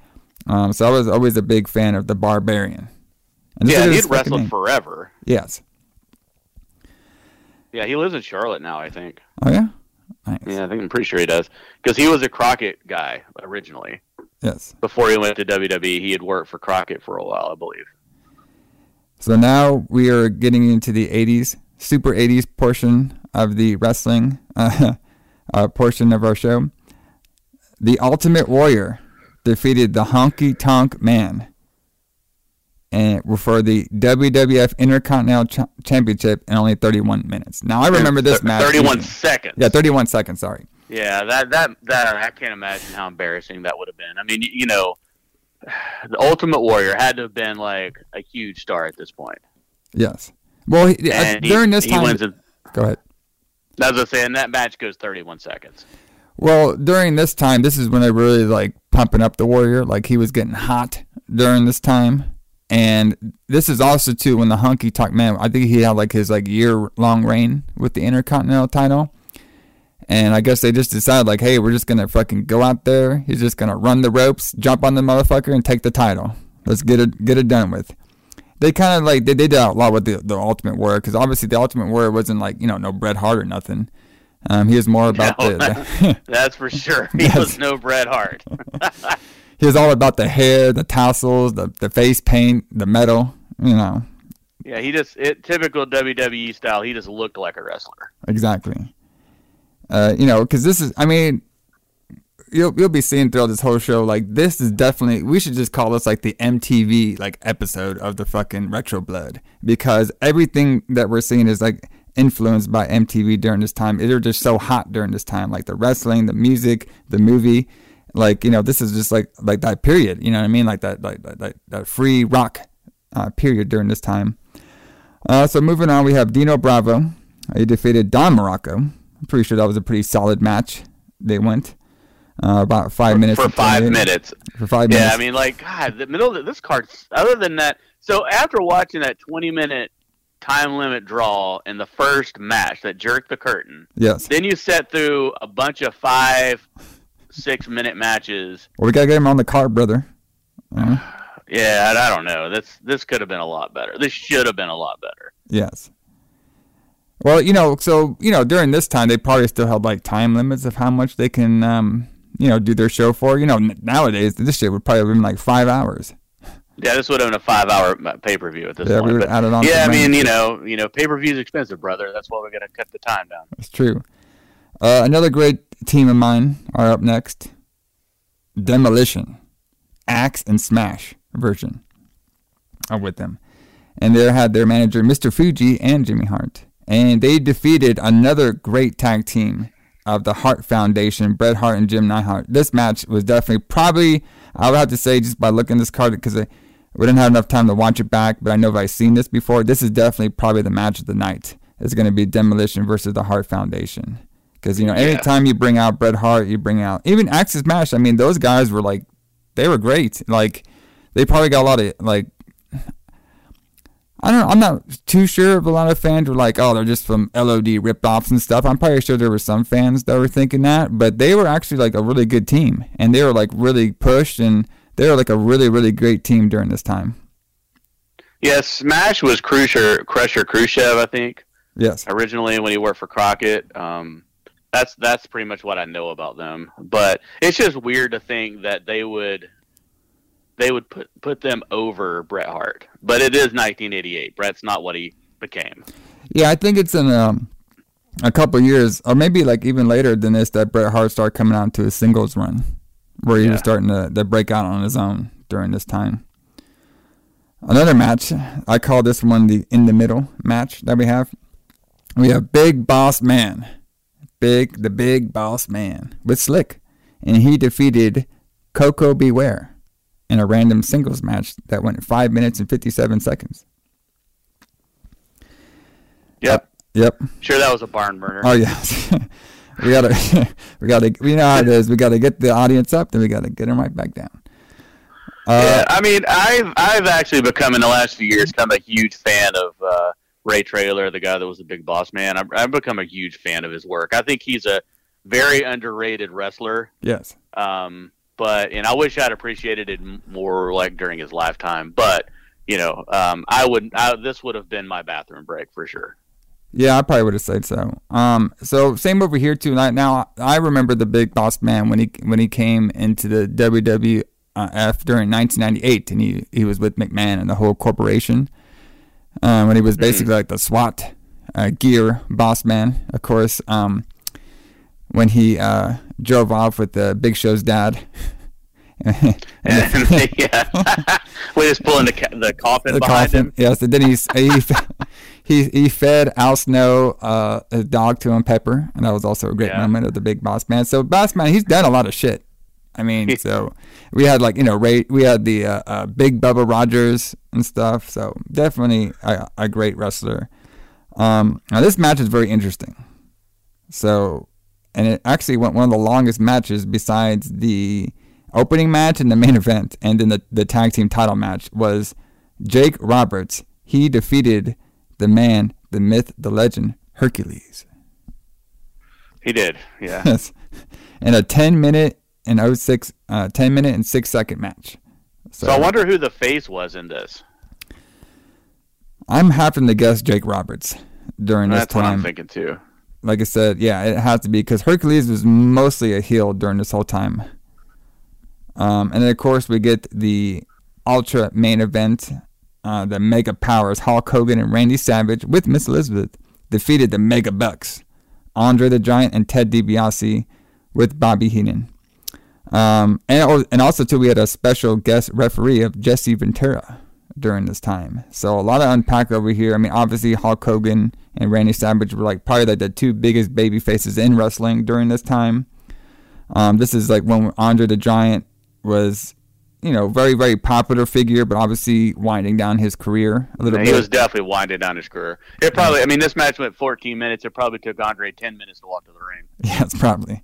Speaker 7: Um, so I was always a big fan of the Barbarian. And
Speaker 8: yeah, he'd wrestled
Speaker 7: name.
Speaker 8: forever.
Speaker 7: Yes.
Speaker 8: Yeah, he lives in Charlotte now. I think.
Speaker 7: Oh yeah. Nice.
Speaker 8: Yeah, I think I'm pretty sure he does because he was a Crockett guy originally.
Speaker 7: Yes.
Speaker 8: Before he went to WWE, he had worked for Crockett for a while, I believe.
Speaker 7: So now we are getting into the 80s, super 80s portion of the wrestling uh, <laughs> uh, portion of our show. The Ultimate Warrior defeated the Honky Tonk Man and for the WWF Intercontinental Ch- Championship in only 31 minutes. Now I remember this match.
Speaker 8: 31
Speaker 7: being-
Speaker 8: seconds.
Speaker 7: Yeah, 31 seconds. Sorry.
Speaker 8: Yeah, that that that I can't imagine how embarrassing that would have been. I mean, you know, <sighs> the Ultimate Warrior had to have been like a huge star at this point.
Speaker 7: Yes. Well, he, uh,
Speaker 8: And he-
Speaker 7: during this time, go ahead.
Speaker 8: As I was saying, that match goes 31 seconds.
Speaker 7: Well, during this time, this is when they really like pumping up the Warrior. Like he was getting hot during this time, and this is also too when the Honky Tonk Man. I think he had like his like year long reign with the Intercontinental title, and I guess they just decided like, hey, we're just gonna fucking go out there. He's just gonna run the ropes, jump on the motherfucker, and take the title. Let's get it get it done with. They kind of like they, they did a lot with the the Ultimate Warrior because obviously the Ultimate Warrior wasn't like you know no Bret Hart or nothing. Um, he was more about <laughs>
Speaker 8: No,
Speaker 7: the, the
Speaker 8: That's for sure. <laughs> He was no Bret Hart. <laughs>
Speaker 7: he was all about the hair, the tassels, the, the face paint, the metal, you know.
Speaker 8: yeah, he just it typical WWE style. He just looked like a wrestler.
Speaker 7: Exactly. Uh, you know, because this is, I mean, you'll you'll be seeing throughout this whole show, like this is definitely. We should just call this like the MTV like episode of the fucking Retro Blood because everything that we're seeing is like influenced by MTV during this time. They're just so hot during this time, like the wrestling, the music, the movie. Like you know, this is just like like that period. You know what I mean? Like that like that, that, free rock uh, period during this time. Uh, so moving on, we have Dino Bravo. He defeated Don Muraco. I'm pretty sure that was a pretty solid match. They went uh, about five minutes
Speaker 8: for five
Speaker 7: 28
Speaker 8: minutes.
Speaker 7: For five
Speaker 8: Yeah,
Speaker 7: minutes.
Speaker 8: Yeah, I mean, like God, the middle of this card. Other than that, so after watching that 20 minute time limit draw in the first match that jerked the curtain,
Speaker 7: yes.
Speaker 8: then you set through a bunch of five, six minute matches.
Speaker 7: Well, we gotta get him on the card, brother. Uh, <sighs>
Speaker 8: Yeah, I, I don't know. This this could have been a lot better. This should have been a lot better.
Speaker 7: yes. Well, you know, so you know, during this time, they probably still had like time limits of how much they can, um, you know, do their show for. You know, n- nowadays this shit would probably have been like five hours.
Speaker 8: Yeah, this would have been a five hour pay per view at this
Speaker 7: Yeah, we
Speaker 8: point.
Speaker 7: would
Speaker 8: but-
Speaker 7: add it on.
Speaker 8: yeah, I mean, you know, you know, pay per view is expensive, brother. That's why we're gonna cut the time down.
Speaker 7: It's true. Uh, another great team of mine are up next. Demolition, Axe and Smash version are with them, and they had their manager Mr. Fuji and Jimmy Hart, and they defeated another great tag team of the Hart Foundation, Bret Hart and Jim Neidhart. This match was definitely probably I would have to say just by looking at this card because we didn't have enough time to watch it back, but I know if I've seen this before. This is definitely probably the match of the night. It's going to be Demolition versus the Hart Foundation. Because, you know, anytime you bring out Bret Hart, you bring out even Axe and Smash. I mean, those guys were like, they were great. Like, they probably got a lot of, like, I don't know. I'm not too sure if a lot of fans were like, oh, they're just from LOD ripoffs and stuff. I'm probably sure there were some fans that were thinking that, but they were actually like a really good team. And they were like really pushed and they were like a really, really great team during this time.
Speaker 8: Yes, Smash was Crusher, Crusher Khrushchev, I think.
Speaker 7: Yes.
Speaker 8: originally when he worked for Crockett. Um, that's that's pretty much what I know about them. But it's just weird to think that they would they would put put them over Bret Hart. But it is 1988. Bret's not what he became.
Speaker 7: Yeah, I think it's in um, a couple years, or maybe like even later than this, that Bret Hart started coming out to his singles run, where he was starting to, to break out on his own during this time. Another match, I call this one the in the middle match that we have. We have Big Boss Man, Big the Big Boss Man with Slick, and he defeated Koko B. Ware in a random singles match that went five minutes and fifty seven seconds.
Speaker 8: Yep.
Speaker 7: Yep.
Speaker 8: Sure, that was a barn burner.
Speaker 7: Oh yes, <laughs> we gotta, <laughs> we gotta, we know how it is. We gotta get the audience up, then we gotta get them right back down. Uh,
Speaker 8: yeah, I mean, I've I've actually become in the last few years kind of a huge fan of uh, Ray Traylor, the guy that was the big boss man. I've, I've become a huge fan of his work. I think he's a very underrated wrestler.
Speaker 7: Yes.
Speaker 8: Um, but and I wish I'd appreciated it more like during his lifetime. But you know, um, I would I, this would have been my bathroom break for sure.
Speaker 7: Yeah, I probably would have said so. Um, so same over here too. Now, I remember the Big Boss Man when he when he came into the WWF during 1998, and he he was with McMahon and the whole corporation. Um, when he was basically like the SWAT uh, gear boss man, of course. Um, when he uh, drove off with the Big Show's dad. <laughs> <laughs>
Speaker 8: yeah. <laughs> we just pulling the the coffin
Speaker 7: the
Speaker 8: behind
Speaker 7: coffin.
Speaker 8: him.
Speaker 7: Yes, and then he's, he he he fed Al Snow uh, a dog to him, Pepper, and that was also a great
Speaker 8: Yeah.
Speaker 7: moment of the big boss man. So boss man, he's done a lot of shit. I mean, so we had like you know Ray, we had the uh, uh, big Bubba Rogers and stuff. So definitely a, a great wrestler. Um, now this match is very interesting. So, and it actually went one of the longest matches besides the opening match and the main event, and then the, the tag team title match was Jake Roberts. He defeated the man, the myth, the legend, Hercules.
Speaker 8: He did. Yeah. <laughs>
Speaker 7: Yes, in a 10 minute and 06, uh, 10 minute and six second match.
Speaker 8: So I wonder who the face was in this.
Speaker 7: I'm having to guess Jake Roberts during this
Speaker 8: That's what I'm thinking too.
Speaker 7: Like I said, yeah, it has to be because Hercules was mostly a heel during this whole time. Um, and then of course we get the ultra main event, uh, the Mega Powers, Hulk Hogan and Randy Savage with Miss Elizabeth defeated the Mega Bucks, Andre the Giant and Ted DiBiase with Bobby Heenan. Um, and, and also too we had a special guest referee of Jesse Ventura during this time. So a lot of unpack over here. I mean, obviously Hulk Hogan and Randy Savage were like probably like the two biggest baby faces in wrestling during this time. Um, this is like when Andre the Giant was, you know, very very popular figure, but obviously winding down his career a little
Speaker 8: He
Speaker 7: bit.
Speaker 8: He was definitely winding down his career. It probably. I mean, this match went 14 minutes. It probably took Andre 10 minutes to walk to the ring. <laughs>
Speaker 7: Yes, probably.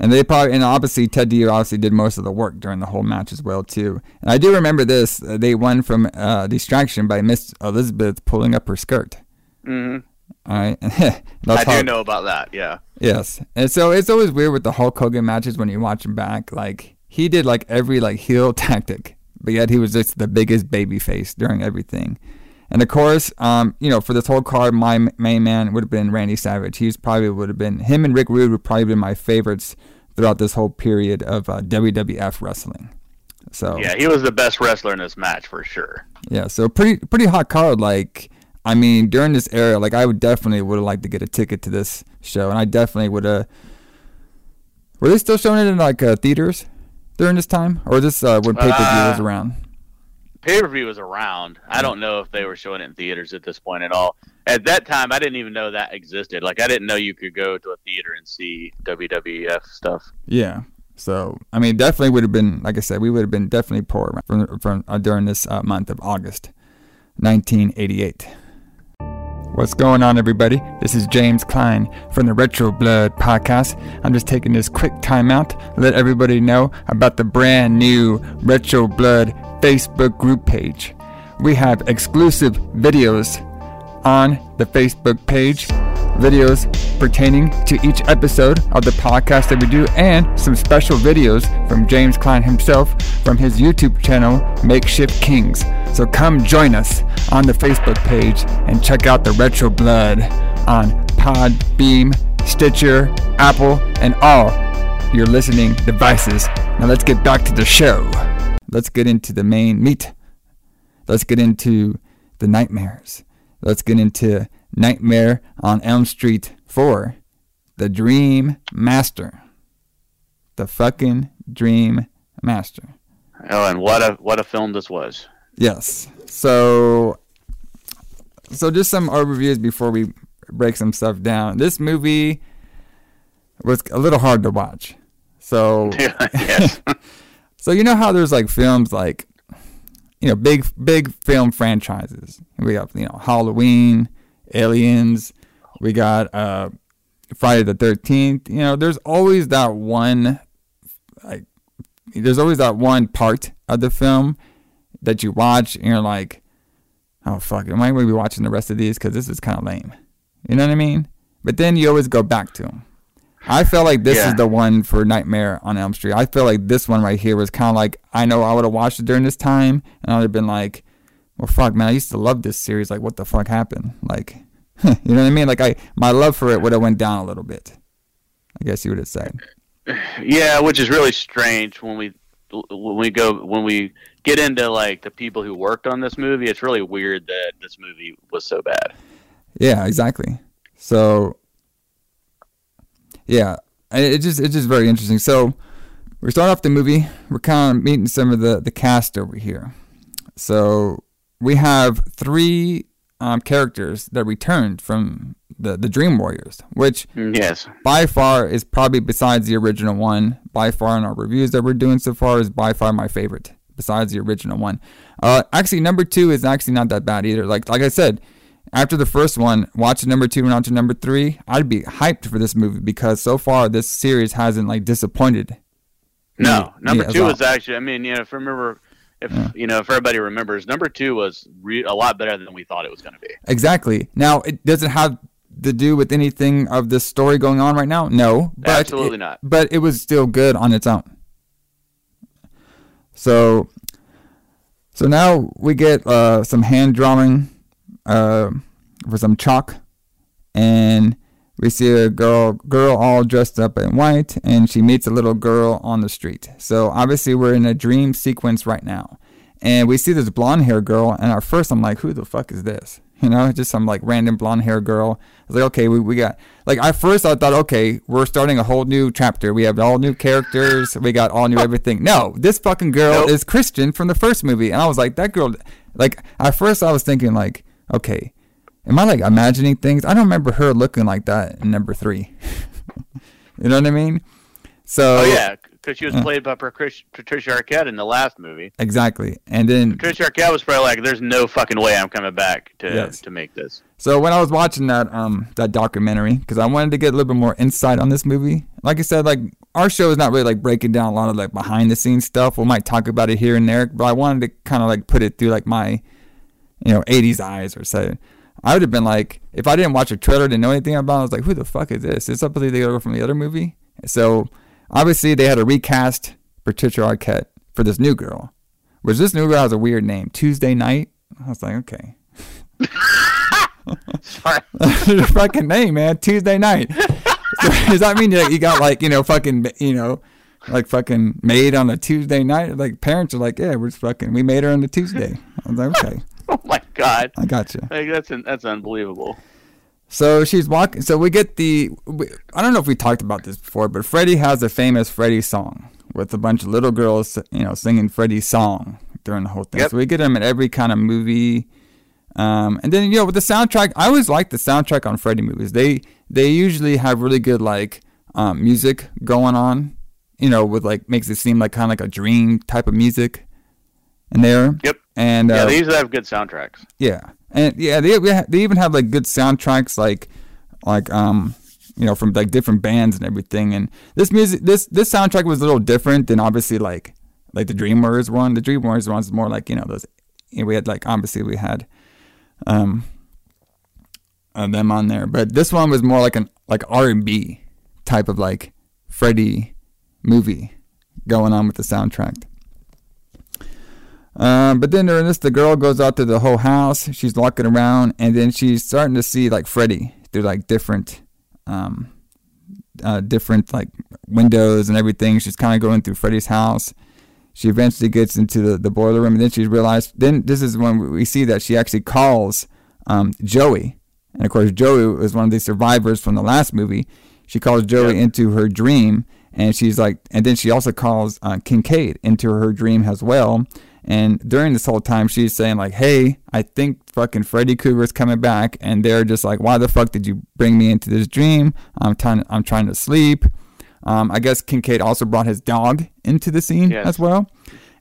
Speaker 7: And they probably, and obviously Ted Dio obviously did most of the work during the whole match as well too. And I do remember this: uh, they won from uh, distraction by Miss Elizabeth pulling up her skirt.
Speaker 8: hmm
Speaker 7: All right, <laughs>
Speaker 8: I do know about that. Yeah.
Speaker 7: Yes, and so it's always weird with the Hulk Hogan matches when you watch him back. Like he did like every like heel <laughs> tactic, but yet he was just the biggest baby face during everything. And of course, um, you know, for this whole card, my main man would have been Randy Savage. He's probably would have been him and Rick Rude would probably been my favorites throughout this whole period of uh, WWF wrestling. So
Speaker 8: Yeah, he was the best wrestler in this match for sure.
Speaker 7: yeah, so pretty pretty hot card. Like, I mean, during this era, like I would definitely would have liked to get a ticket to this show, and I definitely would have. Were they still showing it in like uh, theaters during this time, or this uh, when pay per view was
Speaker 8: Uh,
Speaker 7: around?
Speaker 8: Pay per view was around. I don't know if they were showing it in theaters at this point at all. At that time, I didn't even know that existed. Like, I didn't know you could go to a theater and see WWF stuff.
Speaker 7: Yeah. So I mean, definitely would have been like I said, we would have been definitely poor from from uh, during this uh, month of August, 1988. What's going on, everybody? This is James Klein from the Retro Blood podcast. I'm just taking this quick timeout to let everybody know about the brand new Retro Blood Facebook group page. We have exclusive videos on the Facebook page, videos pertaining to each episode of the podcast that we do, and some special videos from James Klein himself from his YouTube channel, Makeshift Kings. So come join us on the Facebook page and check out the Retro Blood on Podbean, Stitcher, Apple, and all your listening devices. Now let's get back to the show. Let's get into the main meat. Let's get into the nightmares. Let's get into Nightmare on Elm Street 4. The Dream Master. The fucking Dream Master.
Speaker 8: Oh, and what a what a film this was.
Speaker 7: Yes. So so just some overviews before we break some stuff down. This movie was a little hard to watch. So <laughs>
Speaker 8: yes. <laughs>
Speaker 7: So you know how there's like films like you know big big film franchises. We have you know Halloween, Aliens, we got uh Friday the 13th. You know, there's always that one like there's always that one part of the film that you watch and you're like oh fuck, am I going to be watching the rest of these cuz this is kind of lame. You know what I mean? But then you always go back to them. I felt like this
Speaker 8: Yeah.
Speaker 7: is the one for Nightmare on Elm Street. I feel like this one right here was kind of like I know I would have watched it during this time, and I'd have been like, "Well, fuck, man, I used to love this series. Like, what the fuck happened? Like, <laughs> you know what I mean? Like I, my love for it would have went down a little bit. I guess you would have said. <sighs>
Speaker 8: Yeah, which is really strange when we when we go when we get into like the people who worked on this movie. It's really weird that this movie was so bad.
Speaker 7: Yeah, exactly. So, yeah, it just it's just very interesting. So, we start off the movie. We're kind of meeting some of the the cast over here. So we have three um, characters that returned from the the Dream Warriors, which
Speaker 8: Yes.
Speaker 7: by far is probably besides the original one. By far in our reviews that we're doing so far is by far my favorite. Besides the original one, uh, actually number two is actually not that bad either. Like like I said, after the first one, watching number two and on to number three, I'd be hyped for this movie because so far this series hasn't like disappointed.
Speaker 8: No,
Speaker 7: me
Speaker 8: number
Speaker 7: as
Speaker 8: two was actually. I mean, you know, if I remember, if you know, if everybody remembers, number two was re- a lot better than we thought it was going to be.
Speaker 7: Exactly. Now, it doesn't have to do with anything of the story going on right now? No, but
Speaker 8: Absolutely
Speaker 7: it-
Speaker 8: not.
Speaker 7: But it was still good on its own. So, so now we get uh, some hand drawing uh, for some chalk, and we see a girl girl all dressed up in white, and she meets a little girl on the street. So obviously we're in a dream sequence right now, and we see this blonde hair girl, and at first I'm like, who the fuck is this? <laughs> You know, just some like random blonde hair girl. I was like, okay, we, we got like at first I thought, okay, we're starting a whole new chapter. We have all new characters. We got all new everything. No, this fucking girl
Speaker 8: Nope.
Speaker 7: is Kristen from the first movie, and I was like, that girl. Like at first I was thinking like, okay, am I like imagining things? I don't remember her looking like that in number three. <laughs> you know what I mean? So
Speaker 8: Oh yeah, because she was played by Patricia Arquette in the last movie.
Speaker 7: exactly. And then
Speaker 8: Patricia Arquette was probably like, "There's no fucking way I'm coming back to
Speaker 7: Yes.
Speaker 8: to make this."
Speaker 7: So when I was watching that um that documentary, because I wanted to get a little bit more insight on this movie, like I said, like our show is not really like breaking down a lot of like behind the scenes stuff. We might talk about it here and there, but I wanted to kind of like put it through like my, you know, '80s eyes or say. I would have been like, if I didn't watch a trailer, didn't know anything about, it, I was like, who the fuck is this? It's something they go from the other movie. So obviously they had to recast Patricia Arquette for this new girl, which this new girl has a weird name, Tuesday Knight. I was like, okay.
Speaker 8: Sorry. <laughs>
Speaker 7: Your fucking name, man. Tuesday night. <laughs> So, does that mean that you got like you know fucking you know like fucking made on a Tuesday night? Like parents are like, yeah, we're just fucking we made her on a Tuesday. I was like, okay, <laughs>
Speaker 8: oh my god,
Speaker 7: I got you.
Speaker 8: like, that's that's unbelievable.
Speaker 7: So she's walking. So we get the. We, I don't know if we talked about this before, but Freddie has a famous Freddie song with a bunch of little girls, you know, singing Freddie's song during the whole thing.
Speaker 8: Yep.
Speaker 7: So we get him in every kind of movie. Um, and then you know with the soundtrack, I always like the soundtrack on Freddie movies. They they usually have really good like um, music going on. You know, with like makes it seem like kind of like a dream type of music in there.
Speaker 8: Yep.
Speaker 7: And uh,
Speaker 8: Yeah, they usually have good soundtracks.
Speaker 7: yeah, and yeah, they they even have like good soundtracks, like like um you know from like different bands and everything. And this music, this this soundtrack was a little different than obviously like like the Dreamers one. The Dreamers one's more like you know those. You know, we had like obviously we had um uh, them on there, but this one was more like an like R and B type of like Freddie movie going on with the soundtrack. Um, but then during this, the girl goes out to the whole house. She's walking around, and then she's starting to see like Freddy through like different, um, uh, different like windows and everything. She's kind of going through Freddy's house. She eventually gets into the, the boiler room, and then she realized. Then this is when we see that she actually calls um, Joey, and of course Joey was one of the survivors from the last movie. She calls Joey into her dream, and she's like, and then she also calls uh, Kincaid into her dream as well. And during this whole time, she's saying like, "Hey, I think fucking Freddy Krueger's coming back," and they're just like, "Why the fuck did you bring me into this dream? I'm trying, I'm trying to sleep." Um, I guess Kincaid also brought his dog into the scene
Speaker 8: Yes.
Speaker 7: as well,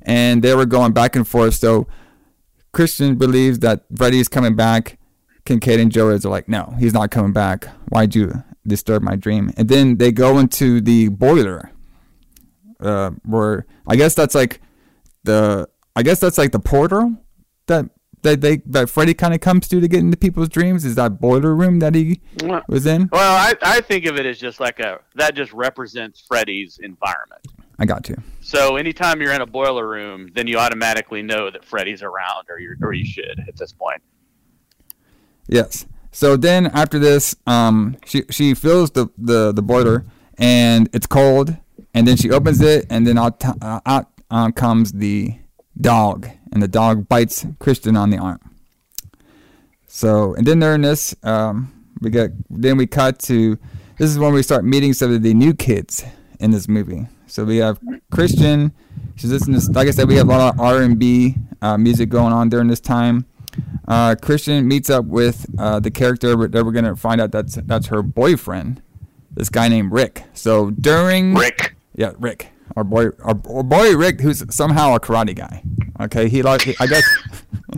Speaker 7: and they were going back and forth. So Kristen believes that Freddy is coming back. Kincaid and Joey are like, no, he's not coming back. Why'd you disturb my dream? And then they go into the boiler, uh, where I guess that's like the, I guess that's like the portal that that they that Freddy kind of comes to to get into people's dreams. Is that boiler room that he was in?
Speaker 8: Well, I, I think of it as just like a that just represents Freddy's environment.
Speaker 7: I got you.
Speaker 8: So anytime you're in a boiler room, then you automatically know that Freddy's around, or you or you should at this point.
Speaker 7: Yes. So then after this, um, she she fills the the the boiler and it's cold, and then she opens it, and then out uh, out uh, comes the dog, and the dog bites Kristen on the arm. So and then during this, um, we get then we cut to this is when we start meeting some of the new kids in this movie. So we have Kristen. She's listening to, like I said, we have a lot of R and B uh, music going on during this time. Uh, Kristen meets up with uh, the character that we're gonna find out that's that's her boyfriend, this guy named Rick. So during
Speaker 8: Rick.
Speaker 7: yeah, Rick, our boy, our, our boy Rick, who's somehow a karate guy. Okay, he like, I guess,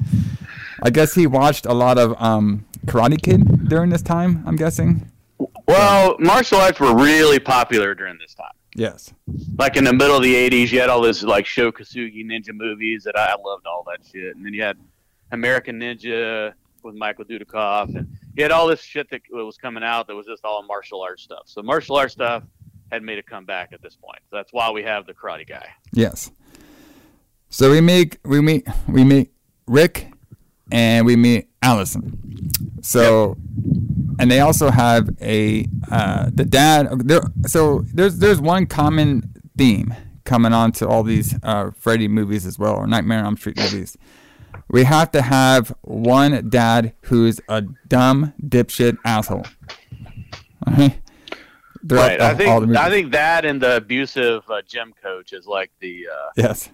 Speaker 7: <laughs> I guess he watched a lot of um, Karate Kid during this time. I'm guessing.
Speaker 8: Well, martial arts were really popular during this time.
Speaker 7: Yes.
Speaker 8: Like in the middle of the '80s, you had all this like Sho Kosugi ninja movies that I loved all that shit, and then you had American Ninja with Michael Dudikoff, and you had all this shit that was coming out that was just all martial arts stuff. So martial arts stuff had made a comeback at this point. So that's why we have the Karate Guy.
Speaker 7: Yes. So we make we meet we meet Rick and we meet Allison. So and they also have a uh, the dad. There, so there's there's one common theme coming on to all these uh, Freddy movies as well, or Nightmare on Elm Street movies. We have to have one dad who's a dumb dipshit asshole. <laughs>
Speaker 8: Right. I
Speaker 7: the- all the
Speaker 8: think I think that and the abusive uh, gym coach is like the uh,
Speaker 7: yes.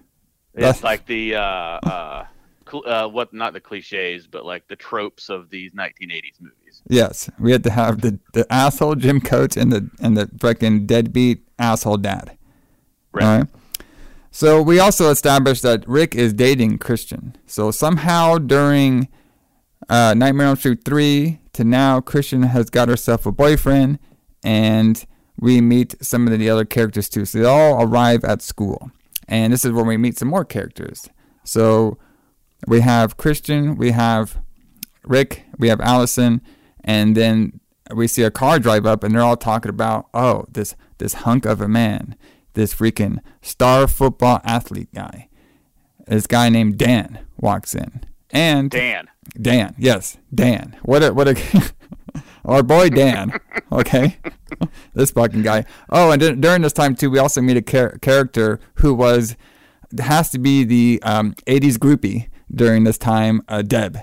Speaker 8: It's like the uh, uh, cl- uh, what not the cliches, but like the tropes of these 1980s movies.
Speaker 7: Yes, we had to have the, the asshole gym coach and the and the fucking deadbeat asshole dad.
Speaker 8: Right.
Speaker 7: All right. So we also established that Rick is dating Kristen. So somehow during uh, Nightmare on Street three to now, Kristen has got herself a boyfriend, and we meet some of the other characters too. So they all arrive at school, and this is where we meet some more characters. So we have Kristen, we have Rick, we have Allison, and then we see a car drive up, and they're all talking about, oh, this this hunk of a man, this freaking star football athlete guy. This guy named Dan walks in, and
Speaker 8: Dan.
Speaker 7: Dan, yes, Dan. What a what a <laughs> our boy Dan. Okay, <laughs> this fucking guy. Oh, and dur- during this time too, we also meet a char- character who was has to be the um, '80s groupie during this time, uh, Deb.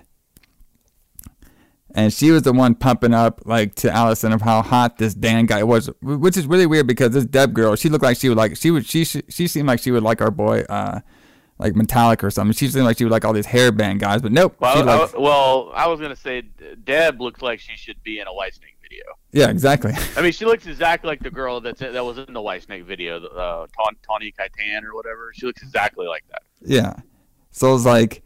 Speaker 7: And she was the one pumping up like to Allison of how hot this Dan guy was, which is really weird because this Deb girl, she looked like she would like she would she she she seemed like she would like our boy, uh, like Metallic or something. She seemed like she would like all these hairband guys, but nope.
Speaker 8: Well, I, well, I was gonna say Deb looks like she should be in a Whitesnake video.
Speaker 7: Yeah, exactly.
Speaker 8: I mean, she looks exactly like the girl that's that was in the Whitesnake video, the, uh, Ta- Tawny Kitaen or whatever. She looks exactly like that.
Speaker 7: yeah. So it's like,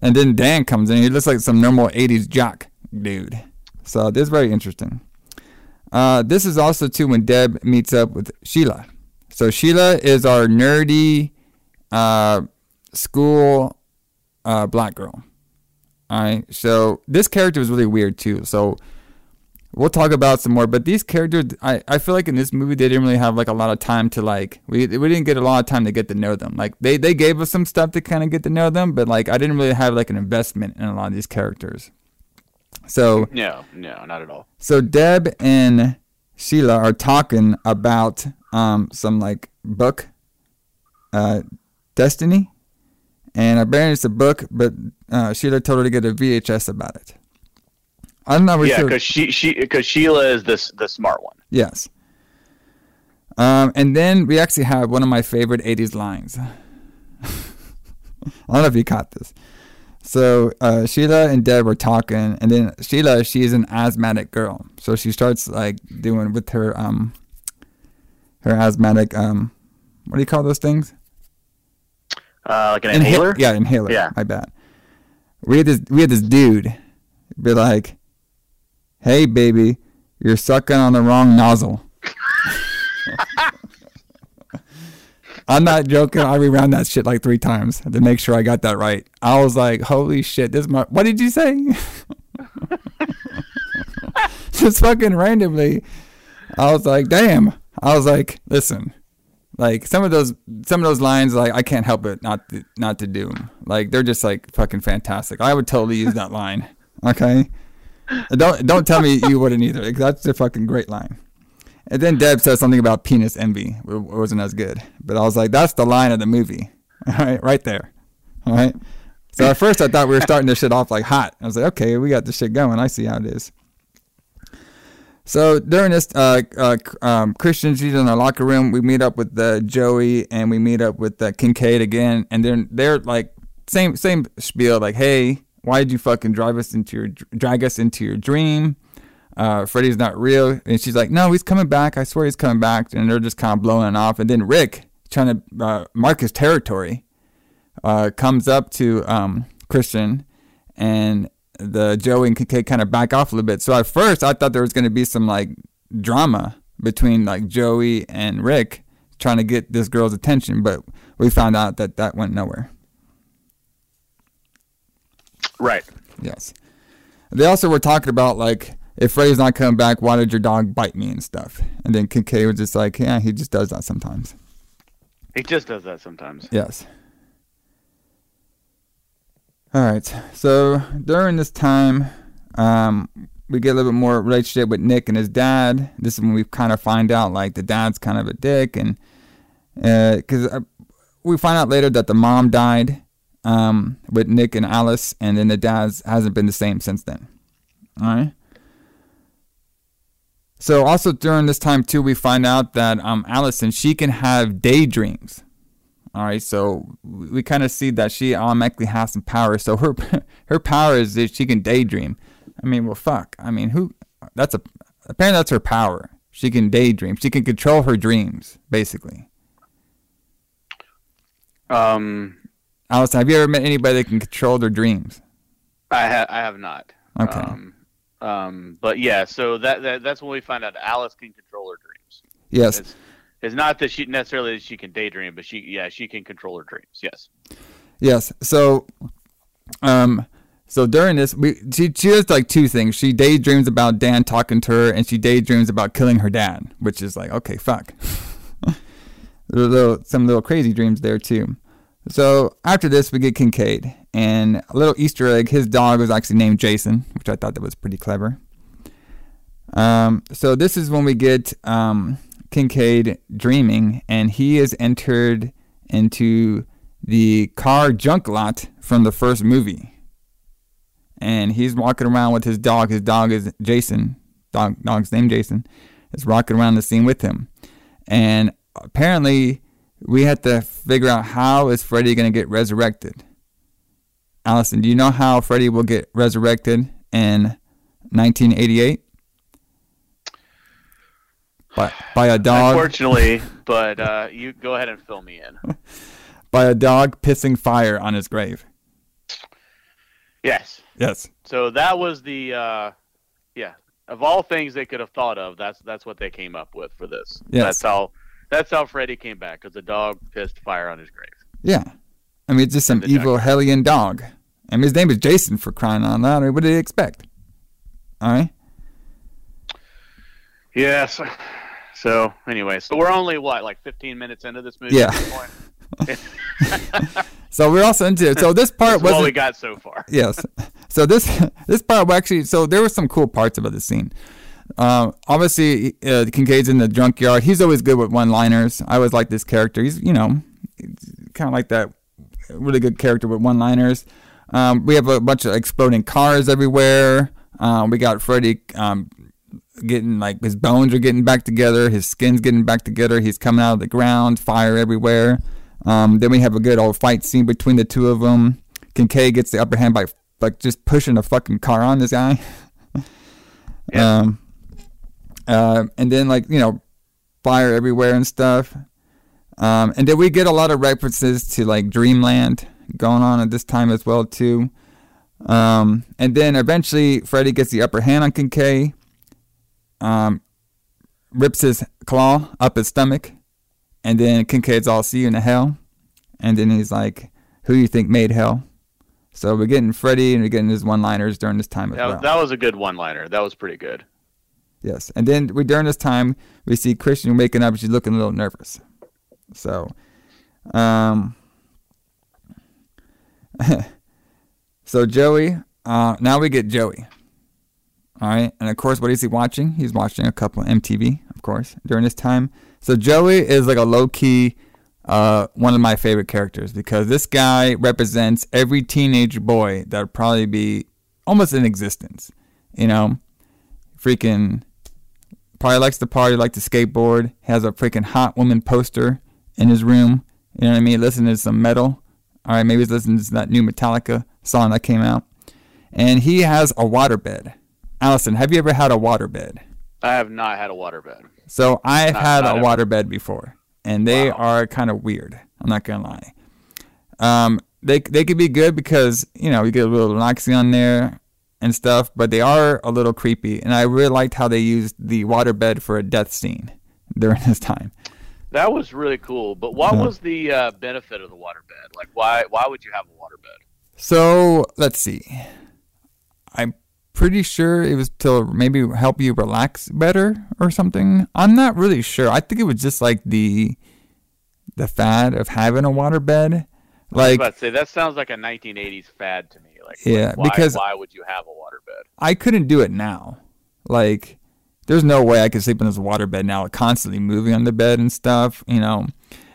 Speaker 7: and then Dan comes in. He looks like some normal '80s jock dude. So this is very interesting. Uh, this is also too when Deb meets up with Sheila. So Sheila is our nerdy uh, school uh, black girl. All right. So this character is really weird too. So we'll talk about some more. But these characters, I, I feel like in this movie they didn't really have like a lot of time to like we we didn't get a lot of time to get to know them. Like they they gave us some stuff to kind of get to know them, but like I didn't really have like an investment in a lot of these characters. So
Speaker 8: No, no, not at all.
Speaker 7: so Deb and Sheila are talking about um some like book, uh, Destiny, and apparently it's a book, but uh, Sheila told her to get a VHS about it. I'm not really
Speaker 8: Yeah,
Speaker 7: sure.
Speaker 8: because she she because Sheila is this the smart one.
Speaker 7: Yes. Um, and then we actually have one of my favorite 80s lines. <laughs> I don't know if you caught this. So uh, Sheila and Deb were talking, and then Sheila, she's an asthmatic girl, so she starts like doing with her um her asthmatic um what do you call those things?
Speaker 8: Uh, like an
Speaker 7: Inha-
Speaker 8: inhaler.
Speaker 7: yeah, inhaler.
Speaker 8: Yeah.
Speaker 7: I bet. We had this we had this dude be like, "Hey, baby, you're sucking on the wrong nozzle." <laughs> I'm not joking. I rewound that shit like three times to make sure I got that right. I was like, "Holy shit!" This is my. What did you say? <laughs> Just fucking randomly. I was like, "Damn." I was like, "Listen." Like some of those, some of those lines, like I can't help it not to, not to do 'em. Like they're just like fucking fantastic. I would totally use that line. Okay. don't don't tell me you wouldn't either. 'cause That's a fucking great line. And then Deb says something about penis envy. It wasn't as good, but I was like, that's the line of the movie. All right, right there. All right. So at first I thought we were starting this shit off like hot. I was like, okay, we got this shit going. I see how it is. So during this, uh, uh, um, Kristen, she's in our locker room. We meet up with uh, Joey and we meet up with uh, Kincaid again, and then they're like same same spiel, like, hey, why did you fucking drive us into your drag us into your dream? Uh, Freddy's not real, and she's like, no, he's coming back. I swear he's coming back, and they're just kind of blowing it off. And then Rick, trying to uh, mark his territory, uh, comes up to um, Kristen, and the Joey and Kincaid kind of back off a little bit. So at first, I thought there was going to be some like drama between like Joey and Rick trying to get this girl's attention, but we found out that that went nowhere.
Speaker 8: Right.
Speaker 7: Yes. They also were talking about like if Freddy's not coming back, why did your dog bite me and stuff? And then Kincaid was just like, yeah, he just does that sometimes.
Speaker 8: He just does that sometimes.
Speaker 7: Yes. All right. So during this time, um, we get a little bit more relationship with Nick and his dad. This is when we kind of find out like the dad's kind of a dick, and because uh, we find out later that the mom died um, with Nick and Alice, and then the dad's hasn't been the same since then. All right. So also during this time too, we find out that um, Allison she can have daydreams. All right, so we kind of see that she automatically has some power. So her <laughs> her power is that she can daydream. I mean, well, fuck. I mean, who? That's a apparently that's her power. She can daydream. She can control her dreams, basically.
Speaker 8: Um,
Speaker 7: Allison, have you ever met anybody that can control their dreams?
Speaker 8: I have I have not.
Speaker 7: Okay.
Speaker 8: Um, um, but yeah, so that, that that's when we find out Alice can control her dreams.
Speaker 7: Yes.
Speaker 8: It's, it's not that she necessarily that she can daydream, but she yeah she can control her dreams. Yes.
Speaker 7: Yes. So, um, so during this, we she she does like two things. She daydreams about Dan talking to her, and she daydreams about killing her dad, which is like okay, fuck. <laughs> Little, some little crazy dreams there too. So after this, we get Kincaid, and a little Easter egg. His dog was actually named Jason, which I thought that was pretty clever. Um, so this is when we get um, Kincaid dreaming, and he is entered into the car junk lot from the first movie. And he's walking around with his dog. His dog is Jason. Dog, dog's name Jason. Is walking around the scene with him. And apparently, we had to figure out how is Freddy going to get resurrected. Allison, do you know how Freddy will get resurrected in 1988? By, by a dog.
Speaker 8: Unfortunately, but uh, you go ahead and fill me in. <laughs>
Speaker 7: by a dog pissing fire on his grave.
Speaker 8: Yes.
Speaker 7: Yes.
Speaker 8: So that was the uh, yeah of all things they could have thought of. That's that's what they came up with for this.
Speaker 7: Yes.
Speaker 8: That's how that's how Freddy came back because the dog pissed fire on his grave.
Speaker 7: Yeah. I mean, it's just some evil hellion dog. I mean, his name is Jason for crying out loud. I mean, what did he expect? All right.
Speaker 8: Yes. So anyway, so we're only what like 15 minutes into this movie.
Speaker 7: Yeah.
Speaker 8: At this point? <laughs>
Speaker 7: So we're also into So this part wasn't.
Speaker 8: we got so far. <laughs>
Speaker 7: yes. So this <laughs> this part actually. So there were some cool parts about the scene. Um, obviously, uh, Kincaid's in the junkyard. He's always good with one-liners. I always like this character. He's you know, kind of like that really good character with one-liners. Um, we have a bunch of exploding cars everywhere. Um, we got Freddy um, getting like his bones are getting back together, his skin's getting back together. He's coming out of the ground, fire everywhere. Um, then we have a good old fight scene between the two of them. Kincaid gets the upper hand by like just pushing a fucking car on this guy. <laughs> Um, uh, and then like you know, fire everywhere and stuff. Um, and then we get a lot of references to like Dreamland going on at this time as well too. Um, and then eventually Freddy gets the upper hand on Kincaid. Um, rips his claw up his stomach, and then Kincaid's all see you in the hell. And then he's like, "Who do you think made hell?" So we're getting Freddy and we're getting his one-liners during this time as
Speaker 8: That,
Speaker 7: well.
Speaker 8: that was a good one-liner. That was pretty good.
Speaker 7: Yes, and then we during this time we see Kristen waking up. She's looking a little nervous. So, um, <laughs> so Joey. Uh, now we get Joey. All right, and of course, what is he watching? He's watching a couple MTV, of course, during this time. So Joey is like a low key, uh, one of my favorite characters because this guy represents every teenage boy that would probably be almost in existence. You know, freaking probably likes to party, like to skateboard, has a freaking hot woman poster in his room. You know what I mean? Listening to some metal. All right, maybe he's listening to that new Metallica song that came out. And he has a waterbed. Allison, have you ever had a waterbed?
Speaker 8: I have not had a waterbed.
Speaker 7: So I've
Speaker 8: Not-
Speaker 7: had
Speaker 8: not
Speaker 7: a waterbed before, and they
Speaker 8: Wow.
Speaker 7: are kind of weird. I'm not gonna lie. Um, they they could be good because you know you get a little relaxing on there and stuff, but they are a little creepy. And I really liked how they used the waterbed for a death scene during <laughs> this time.
Speaker 8: That was really cool. But what
Speaker 7: Uh-huh.
Speaker 8: was the uh, benefit of the waterbed? Like, why why would you have a waterbed?
Speaker 7: So let's see. Pretty sure it was to maybe help you relax better or something. I'm not really sure. I think it was just like the the fad of having a waterbed.
Speaker 8: I was
Speaker 7: Like
Speaker 8: about to say that sounds like a 1980s fad to me. Like,
Speaker 7: Yeah,
Speaker 8: why,
Speaker 7: because-
Speaker 8: why would you have a waterbed?
Speaker 7: I couldn't do it now. Like there's no way I could sleep in this waterbed now, constantly moving on the bed and stuff. You know,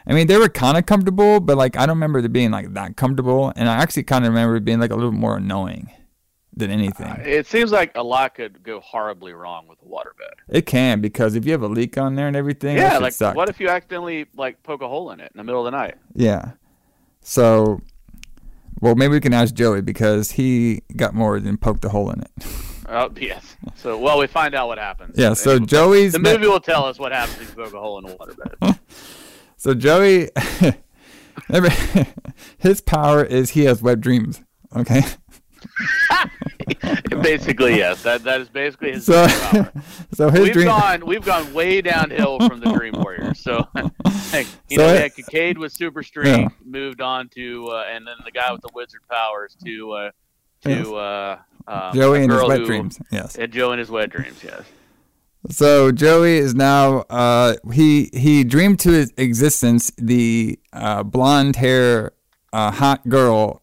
Speaker 7: I mean they were kind of comfortable, but like I don't remember it being like that comfortable, and I actually kind of remember it being like a little more annoying than anything.
Speaker 8: Uh, it seems like a lot could go horribly wrong with a waterbed.
Speaker 7: It can because if you have a leak on there and everything,
Speaker 8: Yeah, like what if you accidentally like poke a hole in it in the middle of the night?
Speaker 7: Yeah. So, well, maybe we can ask Joey because he got more than poked a hole in it. <laughs>
Speaker 8: Oh yes. So well, we find out what happens.
Speaker 7: Yeah. So
Speaker 8: Anyway,
Speaker 7: Joey's
Speaker 8: the movie will tell us what happens if you poke a hole in a waterbed. <laughs>
Speaker 7: so Joey, <laughs> his power is he has wet dreams. Okay. <laughs>
Speaker 8: basically, yes. That that is basically his
Speaker 7: So, <laughs> so his
Speaker 8: We've
Speaker 7: dream.
Speaker 8: gone we've gone way downhill from the Dream Warriors. So, <laughs> like, you
Speaker 7: So
Speaker 8: know,
Speaker 7: it-
Speaker 8: Kincaid with super strength, moved on to, uh, and then the guy with the wizard powers to uh, to
Speaker 7: Yes.
Speaker 8: uh, um,
Speaker 7: Joey and his wet
Speaker 8: who-
Speaker 7: dreams. Yes.
Speaker 8: And Joe and his wet dreams. Yes.
Speaker 7: So Joey is now uh, he he dreamed to his existence the uh, blonde hair uh, hot girl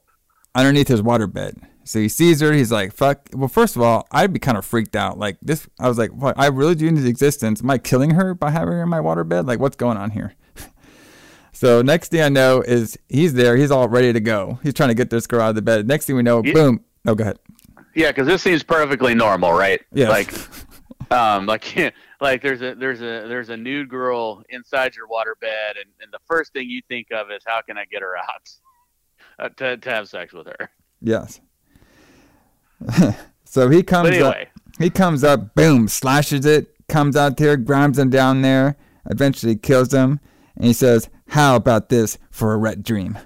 Speaker 7: underneath his waterbed. So he sees her. He's like, "Fuck." Well, first of all, I'd be kind of freaked out. Like this, I was like, "What? I really dreamed his existence. Am I killing her by having her in my waterbed? Like, what's going on here?" <laughs> so next thing I know is he's there. He's all ready to go. He's trying to get this girl out of the bed. Next thing we know,
Speaker 8: Yeah.
Speaker 7: boom. Oh, go ahead.
Speaker 8: Yeah, because this seems perfectly normal, right?
Speaker 7: Yes.
Speaker 8: Like, um, like, <laughs> like there's a there's a there's a nude girl inside your waterbed, and, and the first thing you think of is how can I get her out <laughs> uh, to to have sex with her.
Speaker 7: Yes. <laughs> so he comes
Speaker 8: anyway,
Speaker 7: up. He comes up, boom, slashes it, comes out there, grabs him down there, eventually kills him, and he says, "How about this for a wet dream?"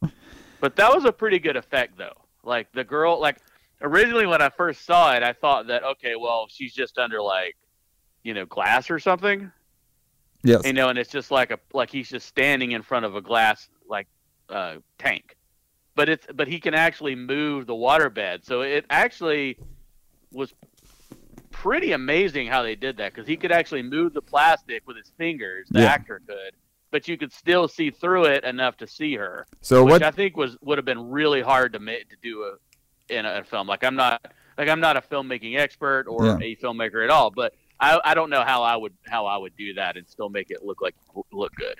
Speaker 7: <laughs>
Speaker 8: but that was a pretty good effect, though. Like the girl, like originally when I first saw it, I thought that okay, well, she's just under like, you know, glass or something.
Speaker 7: Yes.
Speaker 8: you know, and it's just like a like he's just standing in front of a glass like uh, tank, but it's but he can actually move the waterbed, so it actually was pretty amazing how they did that because he could actually move the plastic with his fingers, the
Speaker 7: Yeah.
Speaker 8: actor could, but you could still see through it enough to see her,
Speaker 7: So
Speaker 8: which
Speaker 7: what?
Speaker 8: I think was would have been really hard to make to do a in a, a film. Like I'm not like I'm not a filmmaking expert or
Speaker 7: Yeah.
Speaker 8: a filmmaker at all, but I, I don't know how I would how I would do that and still make it look like look good.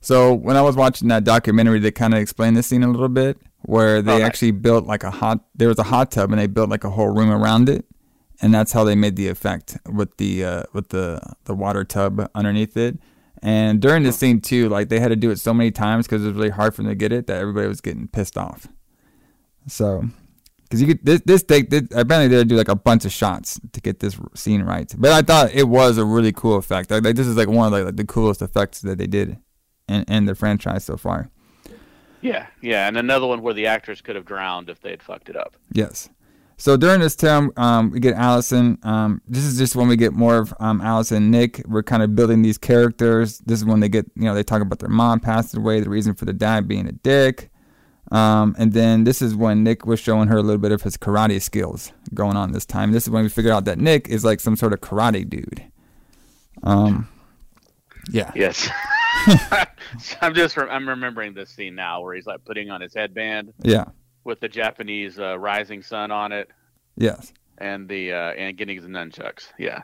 Speaker 7: So when I was watching that documentary, they kind of explained the scene a little bit, where they
Speaker 8: Oh, nice.
Speaker 7: actually built like a hot. There was a hot tub, and they built like a whole room around it, and that's how they made the effect with the uh, with the the water tub underneath it. And during the scene too, like they had to do it so many times because it was really hard for them to get it that everybody was getting pissed off. So, because you could this this take this, apparently they do like a bunch of shots to get this scene right. But I thought it was a really cool effect. Like, like this is like one of like the coolest effects that they did in in the franchise so far.
Speaker 8: Yeah, yeah, and another one where the actors could have drowned if they had fucked it up.
Speaker 7: Yes. So during this time, um, we get Allison. Um, this is just when we get more of um, Allison and Nick. We're kind of building these characters. This is when they get, you know, they talk about their mom passed away, the reason for the dad being a dick. Um, and then this is when Nick was showing her a little bit of his karate skills going on this time. This is when we figured out that Nick is like some sort of karate dude. Um, yeah.
Speaker 8: Yes, <laughs> I'm just I'm remembering this scene now where he's like putting on his headband
Speaker 7: Yeah.
Speaker 8: with the Japanese uh, rising sun on it,
Speaker 7: Yes.
Speaker 8: and the uh, and getting his nunchucks. Yeah.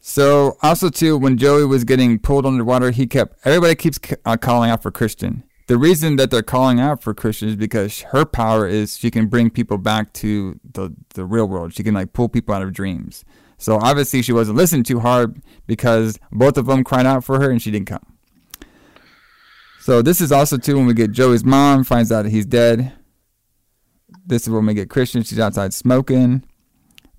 Speaker 7: So also too, when Joey was getting pulled underwater, he kept everybody keeps uh, calling out for Kristen. The reason that they're calling out for Kristen is because her power is she can bring people back to the the real world. She can like pull people out of dreams. So obviously she wasn't listening too hard because both of them cried out for her and she didn't come. So this is also too when we get Joey's mom finds out that he's dead. This is when we get Kristen. She's outside smoking.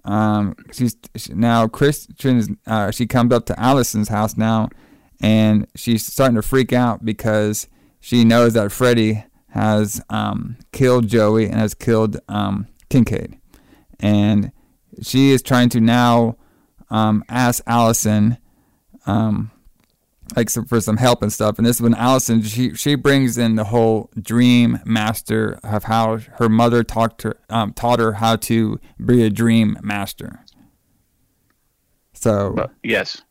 Speaker 7: Um, she's she, now Kristen is uh, she comes up to Allison's house now, and she's starting to freak out because she knows that Freddy has um, killed Joey and has killed um, Kincaid, and she is trying to now um, ask Allison um, like some, for some help and stuff. And this is when Allison she she brings in the whole dream master of how her mother talked her um, taught her how to be a dream master. So
Speaker 8: But yes.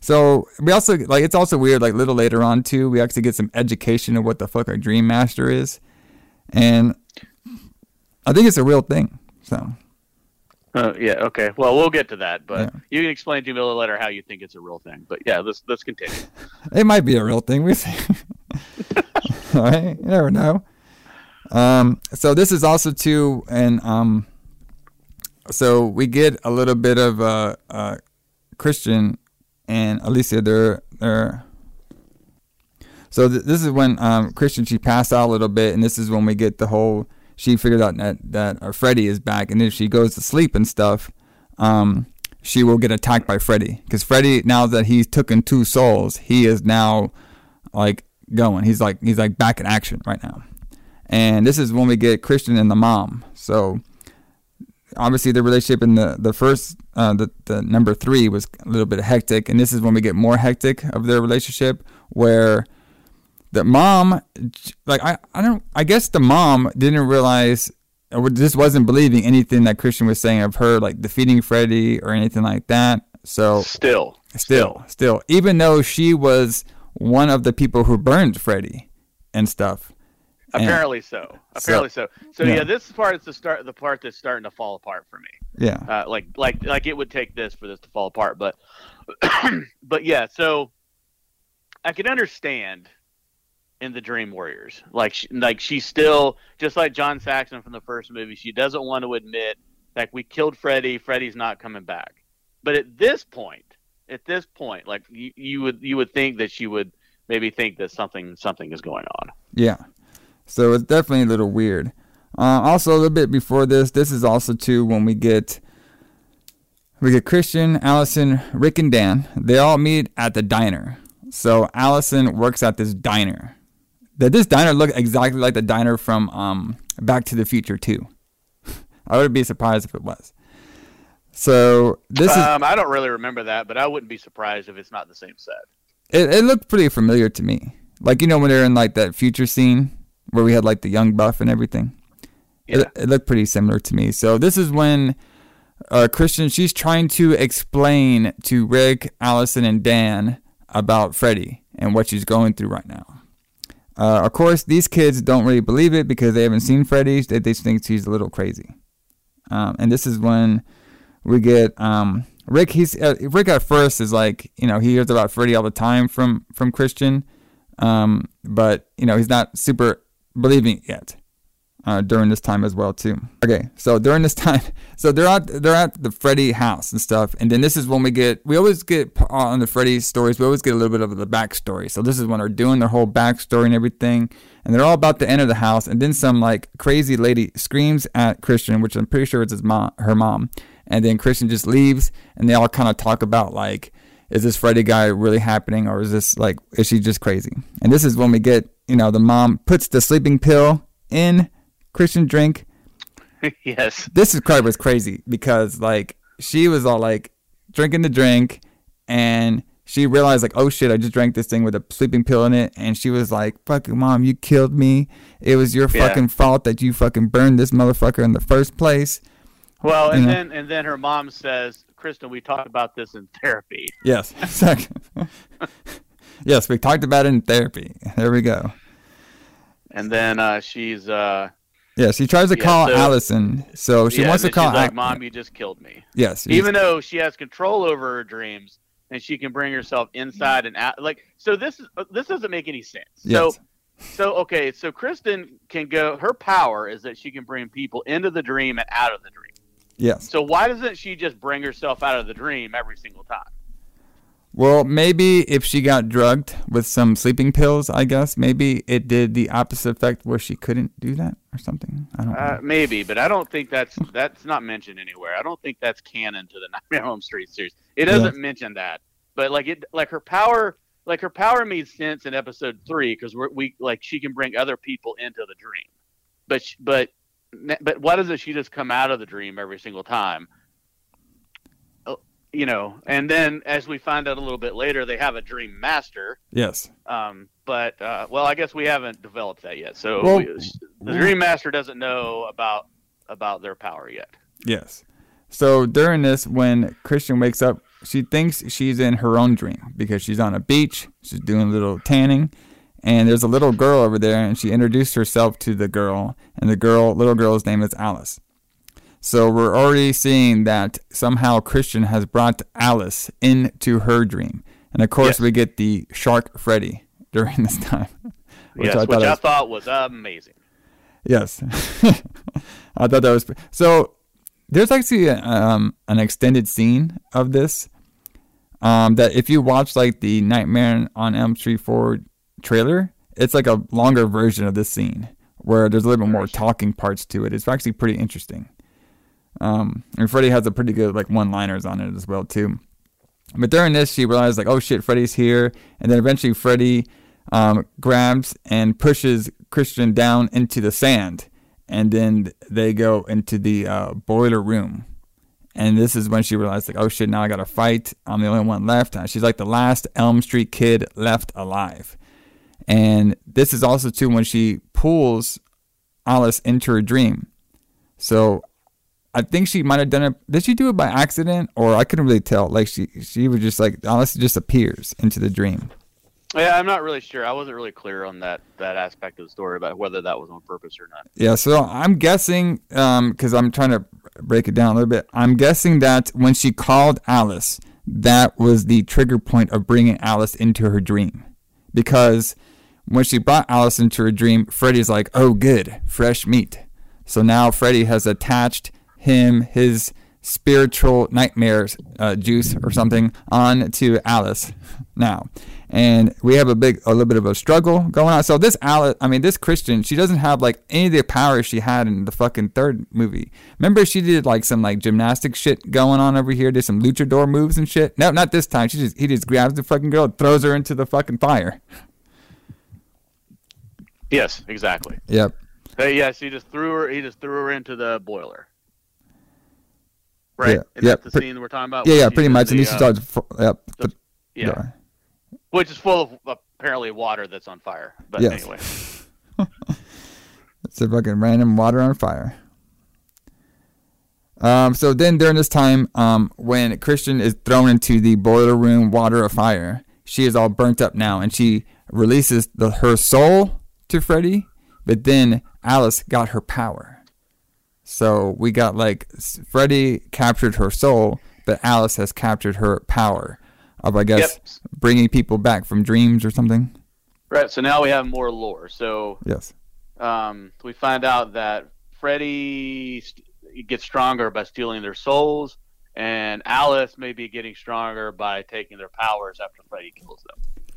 Speaker 7: so we also like it's also weird like little later on too we actually get some education of what the fuck a dream master is, and I think it's a real thing. So
Speaker 8: Uh, yeah. Okay. Well, we'll get to that, but
Speaker 7: Yeah.
Speaker 8: you can explain to me a little later how you think it's a real thing. But yeah, let's let's continue. <laughs>
Speaker 7: It might be a real thing. We see. <laughs> All right, you never know. Um, so this is also too, and um, so we get a little bit of uh, uh, Kristen and Alicia. They're they're. So th- this is when um, Kristen she passed out a little bit, and this is when we get the whole. She figured out that that Freddy is back, and if she goes to sleep and stuff, um, she will get attacked by Freddy because Freddy now that he's taken two souls, he is now like going. He's like he's like back in action right now, and this is when we get Kristen and the mom. So obviously the relationship in the the first uh, the the number three was a little bit hectic, and this is when we get more hectic of their relationship where the mom like I I don't I guess the mom didn't realize or just wasn't believing anything that Kristen was saying of her like defeating Freddy or anything like that. So
Speaker 8: Still.
Speaker 7: still, still, even though she was one of the people who burned Freddy and stuff. And-
Speaker 8: Apparently so. Apparently so. So,
Speaker 7: yeah.
Speaker 8: yeah. this part is the start. The part that's starting to fall apart for me.
Speaker 7: yeah,
Speaker 8: Uh, like like like it would take this for this to fall apart, but <clears throat> but yeah. So I can understand in the Dream Warriors, like she, like she's still just like John Saxon from the first movie. She doesn't want to admit like we killed Freddy. Freddy's not coming back. But at this point, at this point, like you, you would you would think that she would maybe think that something something is going on.
Speaker 7: yeah. So it's definitely a little weird. Uh, also, a little bit before this, this is also too when we get we get Kristen, Allison, Rick, and Dan. They all meet at the diner. So Allison works at this diner. Did this diner looked exactly like the diner from um, Back to the Future too? <laughs> I would be surprised if it was. So this is
Speaker 8: um, I don't really remember that, but I wouldn't be surprised if it's not the same set.
Speaker 7: It, it looked pretty familiar to me. Like you know when they're in like that future scene where we had like the young buff and everything.
Speaker 8: Yeah.
Speaker 7: It, it looked pretty similar to me. So this is when uh, Kristen she's trying to explain to Rick, Allison, and Dan about Freddy and what she's going through right now. Uh, of course, these kids don't really believe it because they haven't seen Freddy. They, they think he's a little crazy. Um, and this is when we get um, Rick. He's uh, Rick at first is like you know he hears about Freddy all the time from from Kristen, um, but you know he's not super believing it yet. Uh, during this time as well too. Okay, so during this <laughs> time, so they're at they're at the Freddy house and stuff, and then this is when we get we always get uh, on the Freddy stories. We always get a little bit of the backstory. So this is when they're doing their whole backstory and everything, and they're all about to enter the house, and then some like crazy lady screams at Kristen, which I'm pretty sure it's his mom, her mom, and then Kristen just leaves, and they all kind of talk about like, is this Freddy guy really happening, or is this like, is she just crazy? And this is when we get, you know, the mom puts the sleeping pill in Kristen drink. <laughs>
Speaker 8: yes.
Speaker 7: This is was crazy because like she was all like drinking the drink, and she realized like, oh shit, I just drank this thing with a sleeping pill in it, and she was like, fucking mom, you killed me. It was your
Speaker 8: Yeah.
Speaker 7: fucking fault that you fucking burned this motherfucker in the first place.
Speaker 8: Well, and
Speaker 7: You know?
Speaker 8: then and then her mom says, "Kristen, we talked about this in therapy."
Speaker 7: Yes, <laughs> exactly. <laughs> yes, we talked about it in therapy. There we go.
Speaker 8: And then uh, she's uh,
Speaker 7: Yeah, she tries to
Speaker 8: Yeah,
Speaker 7: call
Speaker 8: so-
Speaker 7: Allison, so she
Speaker 8: yeah,
Speaker 7: wants to call.
Speaker 8: she's like, "Mom, you just killed me."
Speaker 7: Yes,
Speaker 8: Even though she has control over her dreams and she can bring herself inside and out, like so. This is uh, this doesn't make any sense.
Speaker 7: Yes.
Speaker 8: So so okay, so Kristen can go. Her power is that she can bring people into the dream and out of the dream.
Speaker 7: yes.
Speaker 8: So why doesn't she just bring herself out of the dream every single time?
Speaker 7: Well, maybe if she got drugged with some sleeping pills, I guess maybe it did the opposite effect where she couldn't do that or something. I don't
Speaker 8: Uh,
Speaker 7: know.
Speaker 8: maybe, but I don't think that's that's not mentioned anywhere. I don't think that's canon to the <laughs> Nightmare on Elm Street series. It doesn't mention that, but like it, like her power, like her power made sense in episode three because we like she can bring other people into the dream, but sh- but but why doesn't she just come out of the dream every single time? You know, and then as we find out a little bit later, they have a dream master.
Speaker 7: Yes.
Speaker 8: Um, but uh, well, I guess we haven't developed that yet. So
Speaker 7: Well-
Speaker 8: we, the Dream Master doesn't know about about their power yet.
Speaker 7: Yes. So during this, when Kristen wakes up, she thinks she's in her own dream because she's on a beach. She's doing a little tanning, and there's a little girl over there, and she introduced herself to the girl, and the girl, little girl's name is Alice. So we're already seeing that somehow Kristen has brought Alice into her dream, and of course we get the shark Freddy during this time, <laughs>
Speaker 8: yes,
Speaker 7: thought
Speaker 8: which I
Speaker 7: was-
Speaker 8: thought was amazing.
Speaker 7: Yes, <laughs> I thought that was so. There's actually um, an extended scene of this um, that if you watch like the Nightmare on Elm Street 4 trailer, it's like a longer version of this scene where there's a little bit more talking parts to it. It's actually pretty interesting. Um, and Freddy has a pretty good like one-liners on it as well too. But during this, she realized like, oh shit, Freddy's here, and then eventually Freddy um, grabs and pushes Kristen down into the sand, and then they go into the uh, boiler room. And this is when she realized like, oh shit, now I gotta fight. I'm the only one left. She's like the last Elm Street kid left alive. And this is also too when she pulls Alice into her dream. So I think she might have done it. Did she do it by accident, or I couldn't really tell? Like she, she was just like Alice just appears into the dream.
Speaker 8: Yeah, I'm not really sure. I wasn't really clear on that that aspect of the story about whether that was on purpose or not.
Speaker 7: Yeah, so I'm guessing, um, because I'm trying to break it down a little bit. I'm guessing that when she called Alice, that was the trigger point of bringing Alice into her dream, because when she brought Alice into her dream, Freddy's like, "Oh, good, fresh meat." So now Freddy has attached him, his spiritual nightmares uh, juice or something, on to Alice now. And we have a big, a little bit of a struggle going on. So this Alice, I mean, this Kristen, she doesn't have like any of the powers she had in the fucking third movie. Remember, she did like some like gymnastic shit going on over here, did some luchador moves and shit. No, not this time. She just he just grabs the fucking girl, throws her into the fucking fire.
Speaker 8: Yes, exactly.
Speaker 7: Yep.
Speaker 8: Uh, yes, he just threw her. He just threw her into the boiler. Right.
Speaker 7: Yeah,
Speaker 8: Is
Speaker 7: yeah,
Speaker 8: the scene we're talking about?
Speaker 7: Yeah, yeah, pretty much. and
Speaker 8: the,
Speaker 7: she
Speaker 8: uh,
Speaker 7: starts. fu- Yep.
Speaker 8: the- yeah,
Speaker 7: Yeah.
Speaker 8: which is full of apparently water that's on fire. But
Speaker 7: Yes.
Speaker 8: anyway, <laughs>
Speaker 7: It's a fucking random water on fire. Um, so then during this time, um, when Kristen is thrown into the boiler room water of fire, she is all burnt up now, and she releases the, her soul to Freddy, but then Alice got her power. So we got like Freddy captured her soul, but Alice has captured her power of I guess
Speaker 8: Yep.
Speaker 7: bringing people back from dreams or something.
Speaker 8: right. So now we have more lore. So
Speaker 7: Yes.
Speaker 8: um, we find out that Freddy st- gets stronger by stealing their souls, and Alice may be getting stronger by taking their powers after Freddy kills them.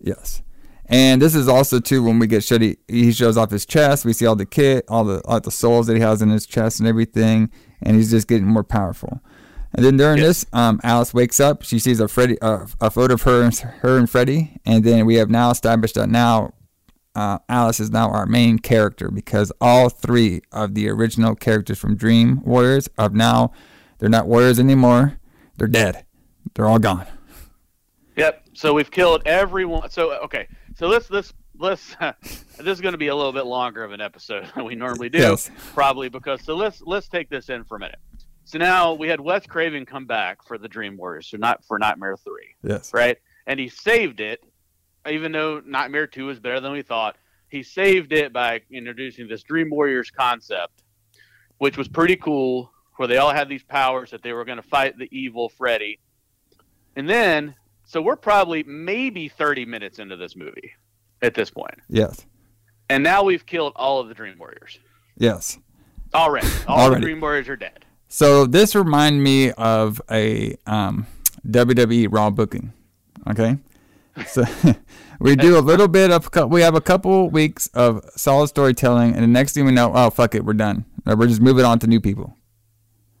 Speaker 7: Yes. And this is also too when we get Shuddy, he shows off his chest. We see all the kit, all the all the souls that he has in his chest and everything, and he's just getting more powerful. And then during this, um, Alice wakes up. She sees a Freddy, uh, a photo of her, and her and Freddy, and then we have now established that now uh, Alice is now our main character because all three of the original characters from Dream Warriors have now they're not warriors anymore. They're dead. They're all gone.
Speaker 8: Yep. So we've killed everyone. So okay. So let's let's let's. <laughs> this is going to be a little bit longer of an episode than we normally do,
Speaker 7: Yes.
Speaker 8: probably because. So let's let's take this in for a minute. So now we had Wes Craven come back for the Dream Warriors, so not for Nightmare Three,
Speaker 7: Yes.
Speaker 8: right? And he saved it, even though Nightmare Two was better than we thought. he saved it by introducing this Dream Warriors concept, which was pretty cool, where they all had these powers that they were going to fight the evil Freddy. And then, so we're probably maybe 30 minutes into this movie at this point.
Speaker 7: Yes.
Speaker 8: And now we've killed all of the Dream Warriors.
Speaker 7: Yes.
Speaker 8: Already. All
Speaker 7: Already.
Speaker 8: the Dream Warriors are dead.
Speaker 7: So this remind me of a um, WWE Raw booking. Okay, <laughs> so <laughs> we do a little bit of we have a couple weeks of solid storytelling, and the next thing we know, oh fuck it, we're done. We're just moving on to new people.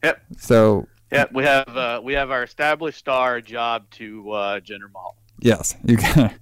Speaker 8: Yep.
Speaker 7: So
Speaker 8: Yep. We have uh, we have our established star job to uh, Jinder Mahal.
Speaker 7: yes, you <laughs> can.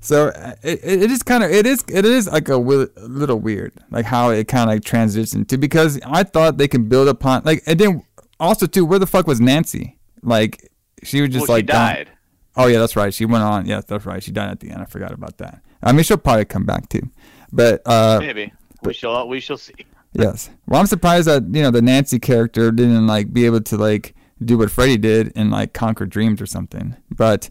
Speaker 7: So uh, it, it is kind of it is it is like a little weird like how it kind of like transitioned to because I thought they can build upon like and then also too where the fuck was Nancy like she was just
Speaker 8: well,
Speaker 7: like gone.
Speaker 8: died.
Speaker 7: Oh yeah, that's right. She went on. Yes, that's right. She died at the end. I forgot about that. I mean, she'll probably come back too. But uh,
Speaker 8: Maybe we shall we shall see.
Speaker 7: Yes. Well, I'm surprised that you know the Nancy character didn't like be able to like do what Freddy did and like conquer dreams or something. But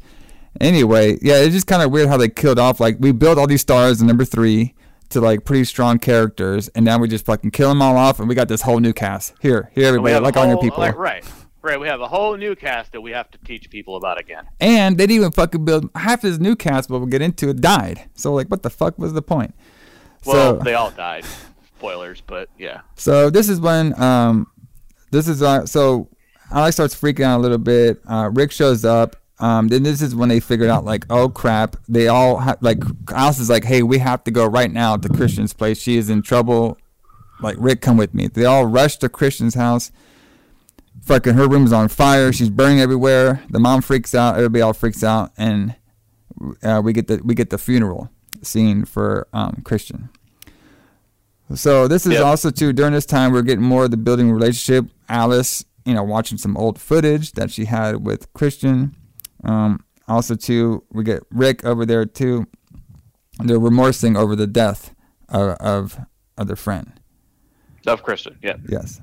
Speaker 7: anyway, yeah, it's just kind of weird how they killed off. Like we built all these stars in number three to like pretty strong characters, and now we just fucking kill them all off, and we got this whole new cast. Here, here, everybody, like on your people.
Speaker 8: like, right. Right. We have a whole new cast that we have to teach people about again.
Speaker 7: And they didn't even fucking build half his new cast, but we'll get into it, died. So like what the fuck was the point?
Speaker 8: Well,
Speaker 7: so
Speaker 8: they all died. Spoilers, but yeah.
Speaker 7: so this is when um this is uh so Alex starts freaking out a little bit. Uh Rick shows up. Um then this is when they figured out like, oh crap, they all ha- like Alice is like, hey, we have to go right now to Kristen's place. She is in trouble. Like Rick, come with me. They all rush to Kristen's house. Fucking her room is on fire. She's burning everywhere. The mom freaks out. Everybody all freaks out, and uh, we get the we get the funeral scene for um, Kristen. So this is
Speaker 8: Yep.
Speaker 7: also too during this time we're getting more of the building relationship. Alice, you know, watching some old footage that she had with Kristen. Um, also too, we get Rick over there too. They're remorsing over the death of, of of their friend.
Speaker 8: Of Kristen, yeah.
Speaker 7: Yes.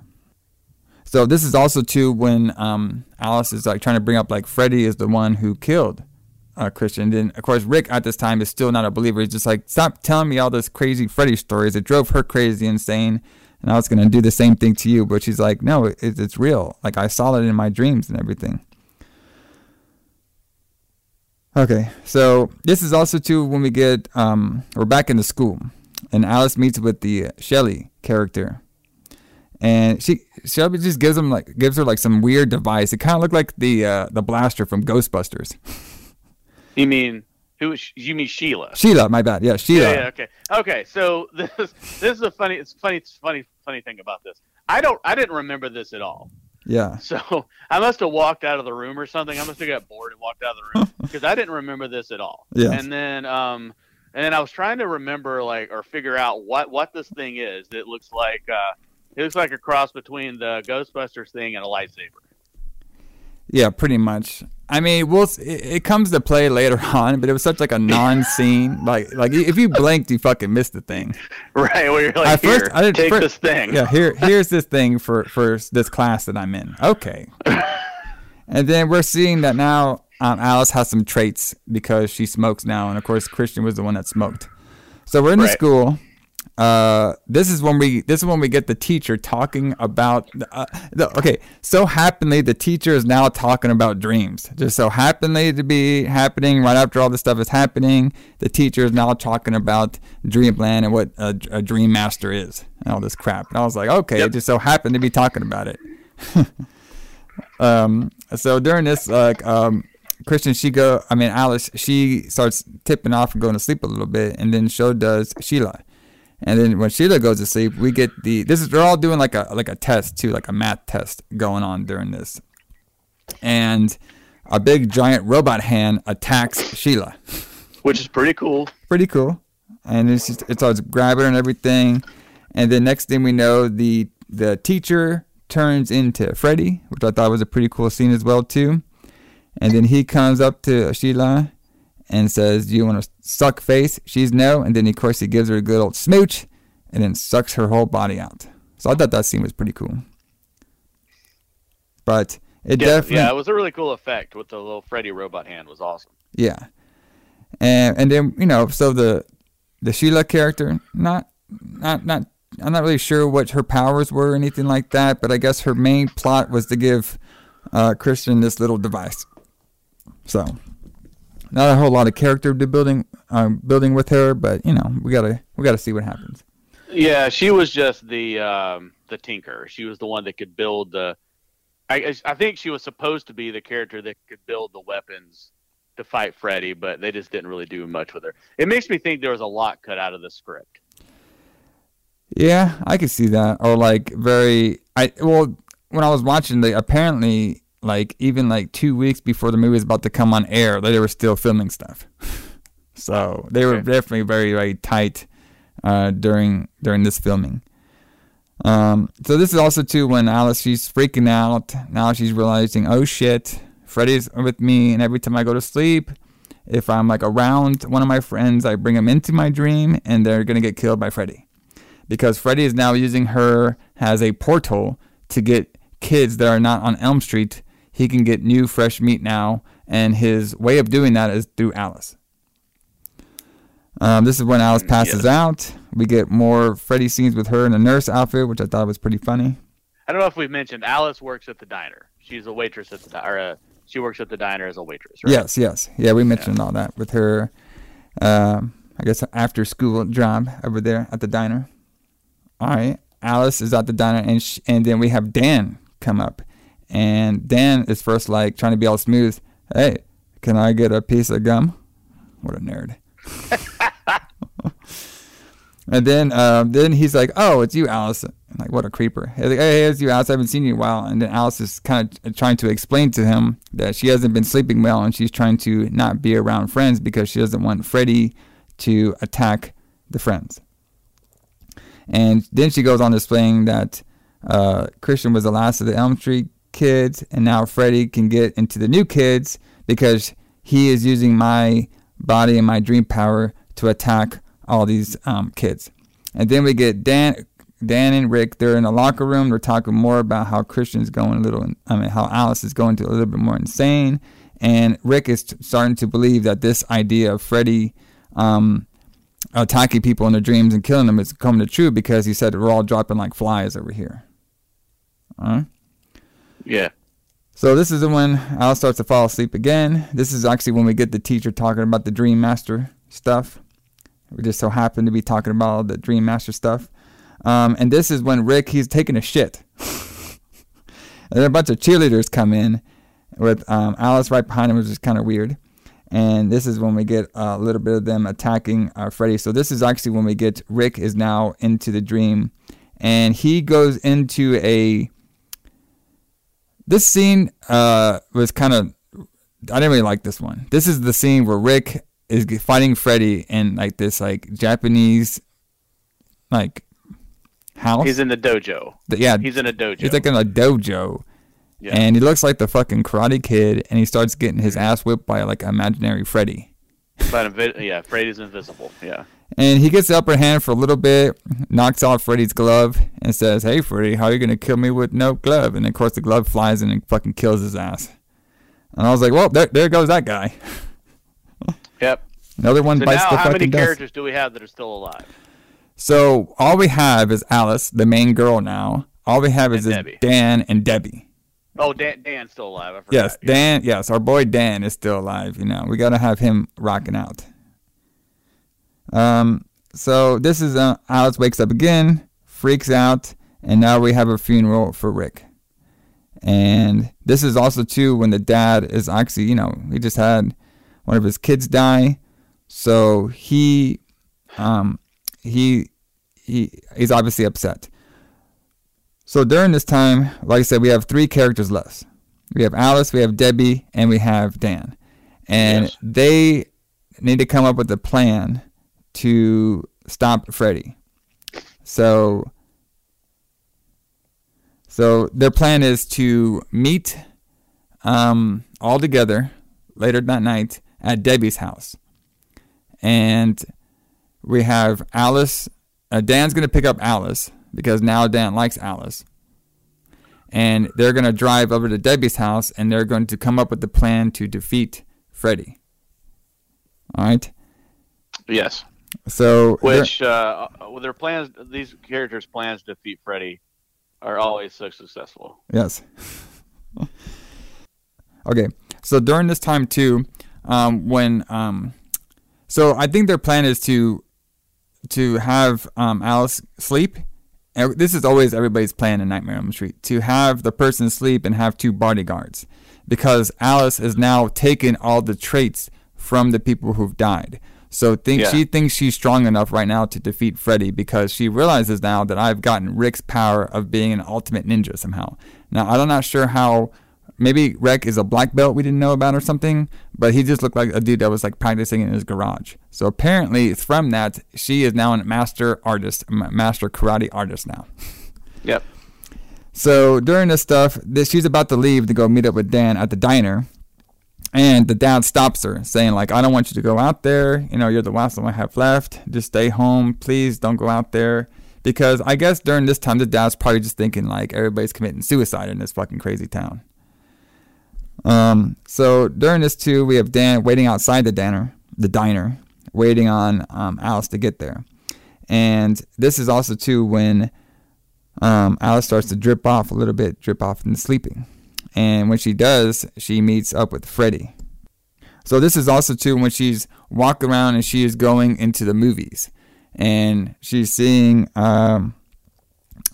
Speaker 7: So this is also too when um, Alice is like trying to bring up like Freddy is the one who killed uh, Kristen. Then of course Rick at this time is still not a believer. He's just like stop telling me all this crazy Freddy stories. It drove her crazy, insane, and I was gonna do the same thing to you. But she's like, no, it, it's real. Like I saw it in my dreams and everything. Okay, so this is also too when we get um, we're back in the school, and Alice meets with the Shelly character, and she Shelby just gives him like gives her like some weird device. It kind of looked like the uh, the blaster from Ghostbusters. <laughs>
Speaker 8: You mean who? is- You mean Sheila?
Speaker 7: Sheila, my bad. Yeah, Sheila.
Speaker 8: Yeah, yeah, okay, okay. So <laughs> this this is a funny, it's funny, it's funny, funny thing about this. I don't, I didn't remember this at all.
Speaker 7: Yeah.
Speaker 8: So <laughs> I must have walked out of the room or something. I must have got bored and walked out of the room <laughs> because I didn't remember this at all.
Speaker 7: Yeah.
Speaker 8: And then, um, and then I was trying to remember like or figure out what what this thing is. It looks like uh, it looks like a cross between the Ghostbusters thing and a lightsaber.
Speaker 7: Yeah, pretty much. I mean, we'll it, it comes to play later <laughs> on, but it was such like a non-scene. like like if you blinked, you fucking missed the thing. <laughs>
Speaker 8: Right, where you're like,
Speaker 7: At first,
Speaker 8: here,
Speaker 7: I didn't
Speaker 8: take
Speaker 7: fir-
Speaker 8: this thing.
Speaker 7: Yeah, here here's this thing for for this class that I'm in. Okay. <laughs> and then we're seeing that now um, Alice has some traits because she smokes now, and of course Kristen was the one that smoked. So we're in the school. Uh, this is when we this is when we get the teacher talking about uh, the, okay so happenly the teacher is now talking about dreams just so happenly to be happening right after all this stuff is happening the teacher is now talking about dreamland and what a, a dream master is and all this crap and i was like okay
Speaker 8: Yep.
Speaker 7: it just so happened to be talking about it <laughs> um so during this like um Kristen, she go. I mean, Alice, she starts tipping off and going to sleep a little bit, and then so does Sheila. And then when Sheila goes to sleep, we get the. This is they're all doing like a like a test too, like a math test going on during this. And a big giant robot hand attacks Sheila.
Speaker 8: which is pretty cool.
Speaker 7: Pretty cool. And it's just, it starts grabbing her and everything. And then next thing we know, the the teacher turns into Freddy, which I thought was a pretty cool scene as well too. And then he comes up to Sheila and says, "Do you want to suck face?" She's no, and then of course he gives her a good old smooch, and then sucks her whole body out. So I thought that scene was pretty cool. But it
Speaker 8: Yeah,
Speaker 7: definitely,
Speaker 8: yeah, it was a really cool effect with the little Freddy robot hand. Was awesome.
Speaker 7: yeah. And and then you know, so the the Sheila character, not not not I'm not really sure what her powers were or anything like that, but I guess her main plot was to give uh, Kristen this little device. So, not a whole lot of character building um, building with her, but you know we gotta we gotta see what happens.
Speaker 8: Yeah, she was just the um, the tinker. She was the one that could build the. I I think she was supposed to be the character that could build the weapons to fight Freddy, but they just didn't really do much with her. It makes me think there was a lot cut out of the script.
Speaker 7: Yeah, I could see that. Or like very I well when I was watching the apparently like even like two weeks before the movie was about to come on air, they were still filming stuff. <laughs> so they were
Speaker 8: Okay.
Speaker 7: definitely very very tight uh, during during this filming. Um, so this is also too when Alice she's freaking out. Now she's realizing, oh shit, Freddy's with me, and every time I go to sleep, if I'm like around one of my friends, I bring them into my dream, and they're gonna get killed by Freddy because Freddy is now using her as a portal to get kids that are not on Elm Street. He can get new, fresh meat now, and his way of doing that is through Alice. Um, this is when Alice passes
Speaker 8: Yes.
Speaker 7: out. We get more Freddy scenes with her in a nurse outfit, which I thought was pretty funny.
Speaker 8: I don't know if we've mentioned Alice works at the diner. She's a waitress at the di- or uh, she works at the diner as a waitress. Right?
Speaker 7: Yes, yes, yeah. We mentioned all that with her. Um, I guess after school job over there at the diner. All right, Alice is at the diner, and sh- and then we have Dan come up, and Dan is first like trying to be all smooth. Hey, can I get a piece of gum? What a nerd. <laughs> and then uh, then he's like, "Oh, it's you, Alice." I'm like, what a creeper. He's like, hey, it's you, Alice. I haven't seen you in a while. And then Alice is kind of trying to explain to him that she hasn't been sleeping well and she's trying to not be around friends because she doesn't want Freddy to attack the friends. And then she goes on displaying that uh, Kristen was the last of the Elm Street kids, and now Freddy can get into the new kids because he is using my body and my dream power to attack all these um, kids. And then we get Dan, Dan and Rick. They're in the locker room. They're talking more about how Kristen's going a little. I mean, how Alice is going to a little bit more insane, and Rick is t- starting to believe that this idea of Freddy um, attacking people in their dreams and killing them is coming to true because he said we're all dropping like flies over here. Right.
Speaker 8: Yeah.
Speaker 7: So this is the when Alice starts to fall asleep again. This is actually when we get the teacher talking about the Dream Master stuff. We just so happen to be talking about all the Dream Master stuff. Um, and this is when Rick he's taking a shit. <laughs> and then a bunch of cheerleaders come in with um, Alice right behind him, which is kind of weird. And this is when we get a little bit of them attacking uh, Freddy. So this is actually when we get Rick is now into the dream, and he goes into a this scene uh, was kind of I didn't really like this one. This is the scene where Rick is fighting Freddy in like this like Japanese like house.
Speaker 8: He's in the dojo.
Speaker 7: The- yeah,
Speaker 8: He's in a dojo.
Speaker 7: he's like in a dojo,
Speaker 8: Yeah.
Speaker 7: and he looks like the fucking Karate Kid, and he starts getting his ass whipped by like imaginary Freddy.
Speaker 8: but yeah, Freddy's invisible. Yeah.
Speaker 7: And he gets the upper hand for a little bit, knocks off Freddy's glove, and says, "Hey, Freddy, how are you gonna kill me with no glove?" And of course, the glove flies in and fucking kills his ass. And I was like, "Well, there, there goes that guy." <laughs>
Speaker 8: Yep.
Speaker 7: Another one
Speaker 8: So
Speaker 7: bites
Speaker 8: now,
Speaker 7: the
Speaker 8: how
Speaker 7: fucking
Speaker 8: many
Speaker 7: dust.
Speaker 8: characters do we have that are still alive?
Speaker 7: So all we have is Alice, the main girl now. All we have is
Speaker 8: Debbie.
Speaker 7: Dan and Debbie.
Speaker 8: Oh, Dan, Dan's still alive. I forgot.
Speaker 7: Yes, Dan. Yes, our boy Dan is still alive. You know, we gotta have him rocking out. Um. So this is uh, Alice wakes up again, freaks out, and now we have a funeral for Rick. And this is also too when the dad is actually, you know, he just had one of his kids die, so he, um, he, he, he's obviously upset. So during this time, like I said, we have three characters left. We have Alice, we have Debbie, and we have Dan. And
Speaker 8: Yes.
Speaker 7: they need to come up with a plan to stop Freddy. So so their plan is to meet um, all together later that night at Debbie's house. And we have Alice. Uh, Dan's going to pick up Alice because now Dan likes Alice. And they're going to drive over to Debbie's house and they're going to come up with the plan to defeat Freddy. All right.
Speaker 8: Yes.
Speaker 7: So
Speaker 8: Which uh, uh, their plans, these characters' plans to defeat Freddy, are always so successful.
Speaker 7: Yes. <laughs> okay, so during this time too, um, when um, so I think their plan is to to have um, Alice sleep. This is always everybody's plan in Nightmare on Elm Street to have the person sleep and have two bodyguards, because Alice has now taken all the traits from the people who've died. So think
Speaker 8: Yeah.
Speaker 7: she thinks she's strong enough right now to defeat Freddy because she realizes now that I've gotten Rick's power of being an ultimate ninja somehow. Now I'm not sure how. Maybe Rick is a black belt we didn't know about or something, but he just looked like a dude that was like practicing in his garage. So apparently, from that, she is now a master artist, master karate artist now.
Speaker 8: Yep.
Speaker 7: So during this stuff, this, she's about to leave to go meet up with Dan at the diner, and the dad stops her, saying like, "I don't want you to go out there. You know, you're the last one I have left. Just stay home, please. Don't go out there." Because I guess during this time, the dad's probably just thinking like everybody's committing suicide in this fucking crazy town. Um, so during this too, we have Dan waiting outside the diner, the diner, waiting on um, Alice to get there, and this is also too when um, Alice starts to drip off a little bit, drip off into sleeping. And when she does, she meets up with Freddy. So this is also too when she's walking around and she is going into the movies, and she's seeing um,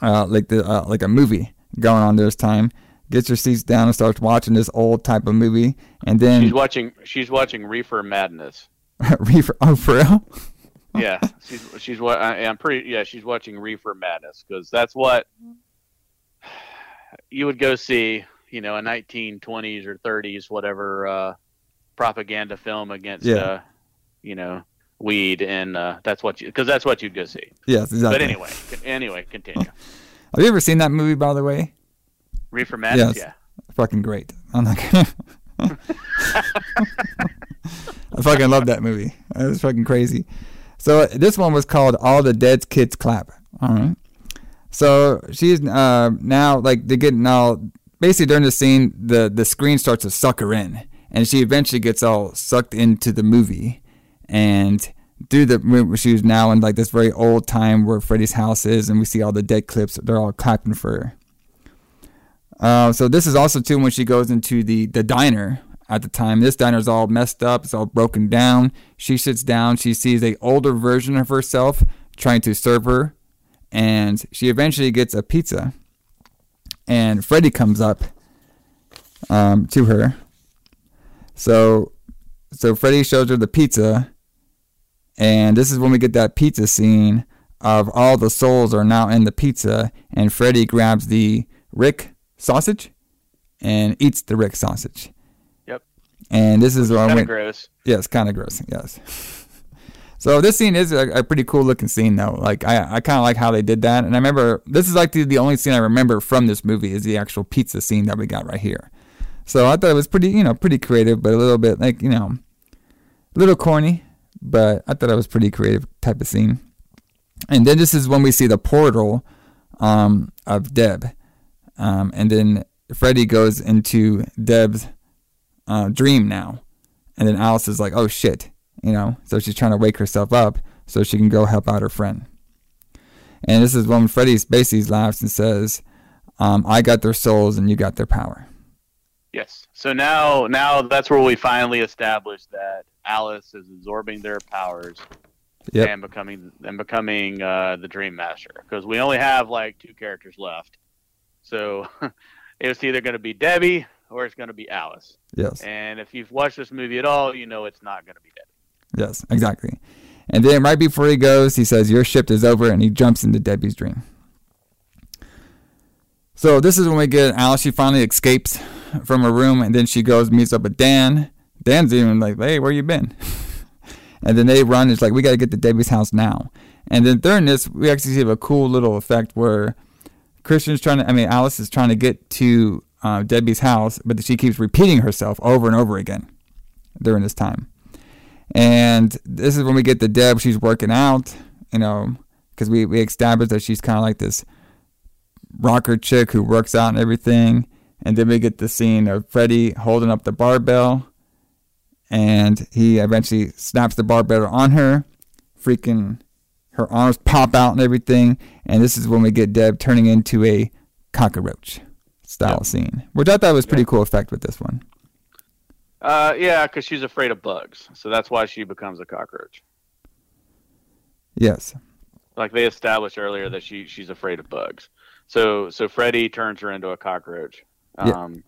Speaker 7: uh, like the uh, like a movie going on this time. Gets her seats down and starts watching this old type of movie, and then
Speaker 8: She's watching. She's watching Reefer Madness. <laughs>
Speaker 7: Reefer. Oh, for real? <laughs>
Speaker 8: Yeah, she's she's what I'm pretty. Yeah, she's watching Reefer Madness because that's what you would go see. You know, a 1920s or 30s, whatever uh, propaganda film against,
Speaker 7: Yeah.
Speaker 8: uh, you know, weed, and uh, that's what you because that's what you'd go see.
Speaker 7: Yes, exactly.
Speaker 8: But anyway, anyway, continue.
Speaker 7: Have you ever seen that movie, by the way?
Speaker 8: Reefer Madness.
Speaker 7: Yes.
Speaker 8: Yeah.
Speaker 7: fucking great. I'm not gonna. <laughs> I fucking love that movie. It was fucking crazy. So this one was called "All the Dead Kids Clap." All right. So she's uh, now like they're getting all basically during the scene, the the screen starts to suck her in, and she eventually gets all sucked into the movie, and through the she was now in like this very old time where Freddy's house is, and we see all the dead clips. They're all clapping for her. Uh, so this is also too when she goes into the the diner at the time. This diner is all messed up. It's all broken down. She sits down. She sees a older version of herself trying to serve her, and she eventually gets a pizza. And Freddy comes up um, to her. So so Freddy shows her the pizza, and this is when we get that pizza scene of all the souls are now in the pizza, and Freddy grabs the Rick sausage and eats the Rick sausage.
Speaker 8: Yep.
Speaker 7: And this is when
Speaker 8: Kind
Speaker 7: we-
Speaker 8: of gross.
Speaker 7: Yes, kind of gross. Yes. <laughs> So this scene is a, a pretty cool looking scene though. Like I, I kind of like how they did that. And I remember this is like the, the only scene I remember from this movie is the actual pizza scene that we got right here. So I thought it was pretty, you know, pretty creative, but a little bit like you know, a little corny. But I thought it was pretty creative type of scene. And then this is when we see the portal um, of Deb, um, and then Freddy goes into Deb's uh, dream now. And then Alice is like, oh shit, you know, so she's trying to wake herself up so she can go help out her friend. And this is when Freddy basically laughs and says, um, I got their souls and you got their power.
Speaker 8: Yes. So now, now that's where we finally establish that Alice is absorbing their powers
Speaker 7: Yep.
Speaker 8: and becoming and becoming uh, the Dream Master because we only have like two characters left. So <laughs> it's either going to be Debbie or it's going to be Alice.
Speaker 7: Yes.
Speaker 8: And if you've watched this movie at all, you know it's not going to be Debbie.
Speaker 7: Yes, exactly. And then right before he goes, he says, Your shift is over, and he jumps into Debbie's dream. So this is when we get Alice. She finally escapes from her room, and then she goes meets up with Dan. Dan's even like, "Hey, where you been?" <laughs> and then they run. It's like we got to get to Debbie's house now. And then during this, we actually see a cool little effect where Kristen's trying to. I mean, Alice is trying to get to uh, Debbie's house, but she keeps repeating herself over and over again during this time. And this is when we get the Deb. She's working out, you know, because we, we established that she's kind of like this rocker chick who works out and everything. And then we get the scene of Freddy holding up the barbell. And he eventually snaps the barbell on her. freaking her arms pop out and everything. And this is when we get Deb turning into a cockroach style scene, which I thought was pretty cool effect with this one.
Speaker 8: Uh, yeah, because she's afraid of bugs, so that's why she becomes a cockroach.
Speaker 7: Yes.
Speaker 8: Like they established earlier that she she's afraid of bugs. So so Freddy turns her into a cockroach.
Speaker 7: Yeah.
Speaker 8: Um,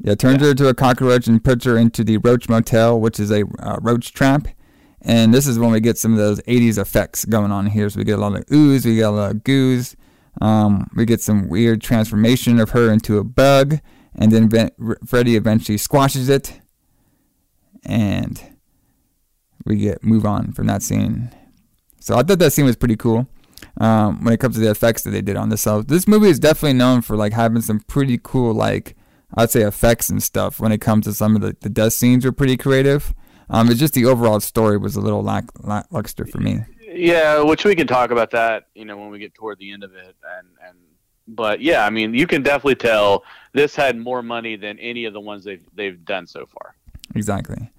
Speaker 7: Yeah, turns her into a cockroach and puts her into the Roach Motel, which is a uh, roach trap. And this is when we get some of those 80s effects going on here. So we get a lot of ooze, we get a lot of goos. Um, we get some weird transformation of her into a bug. And then Freddy eventually squashes it. And we get move on from that scene. So I thought that scene was pretty cool um, when it comes to the effects that they did on this. So this movie is definitely known for like having some pretty cool like I'd say effects and stuff when it comes to some of the, the death scenes were pretty creative. Um, it's just the overall story was a little lack, lackluster for me.
Speaker 8: yeah, which we can talk about that, you know, when we get toward the end of it, and and but yeah, I mean, you can definitely tell this had more money than any of the ones they've they've done so far.
Speaker 7: Exactly.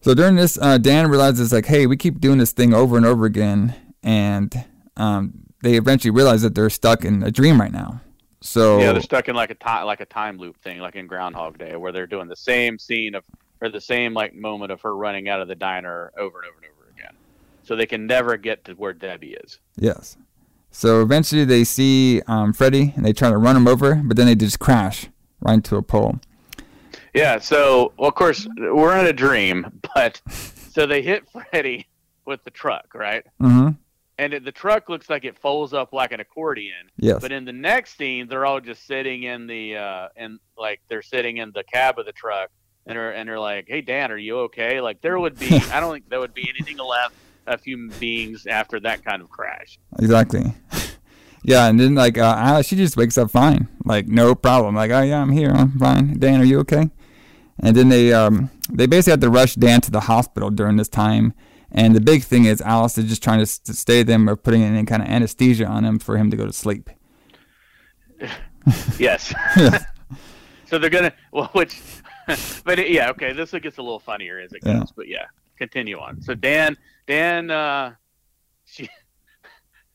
Speaker 7: So during this, uh, Dan realizes like, hey, we keep doing this thing over and over again, and um, they eventually realize that they're stuck in a dream right now. So
Speaker 8: Yeah, they're stuck in like a time like a time loop thing, like in Groundhog Day, where they're doing the same scene of or the same like moment of her running out of the diner over and over and over again. So they can never get to where Debbie is.
Speaker 7: Yes. So eventually they see um, Freddy and they try to run him over, but then they just crash right into a pole.
Speaker 8: Yeah, so well, of course we're in a dream, but so they hit Freddy with the truck, right?
Speaker 7: Mm-hmm.
Speaker 8: And it, the truck looks like it folds up like an accordion.
Speaker 7: Yes.
Speaker 8: But in the next scene, they're all just sitting in the uh, and like they're sitting in the cab of the truck, and they're and they're like, "Hey Dan, are you okay?" Like there would be, I don't think there would be anything left of human beings after that kind of crash.
Speaker 7: Exactly. <laughs> yeah, and then like uh, she just wakes up fine, like no problem. Like, oh yeah, I'm here, I'm fine. Dan, are you okay? And then they um they basically had to rush Dan to the hospital during this time. And the big thing is Alice is just trying to stay them or putting any kind of anesthesia on him for him to go to sleep. <laughs>
Speaker 8: Yes. <laughs> so they're gonna well, which, <laughs> but it- yeah, okay. This gets a little funnier as it goes,
Speaker 7: Yeah.
Speaker 8: but yeah, continue on. So Dan, Dan, uh, she,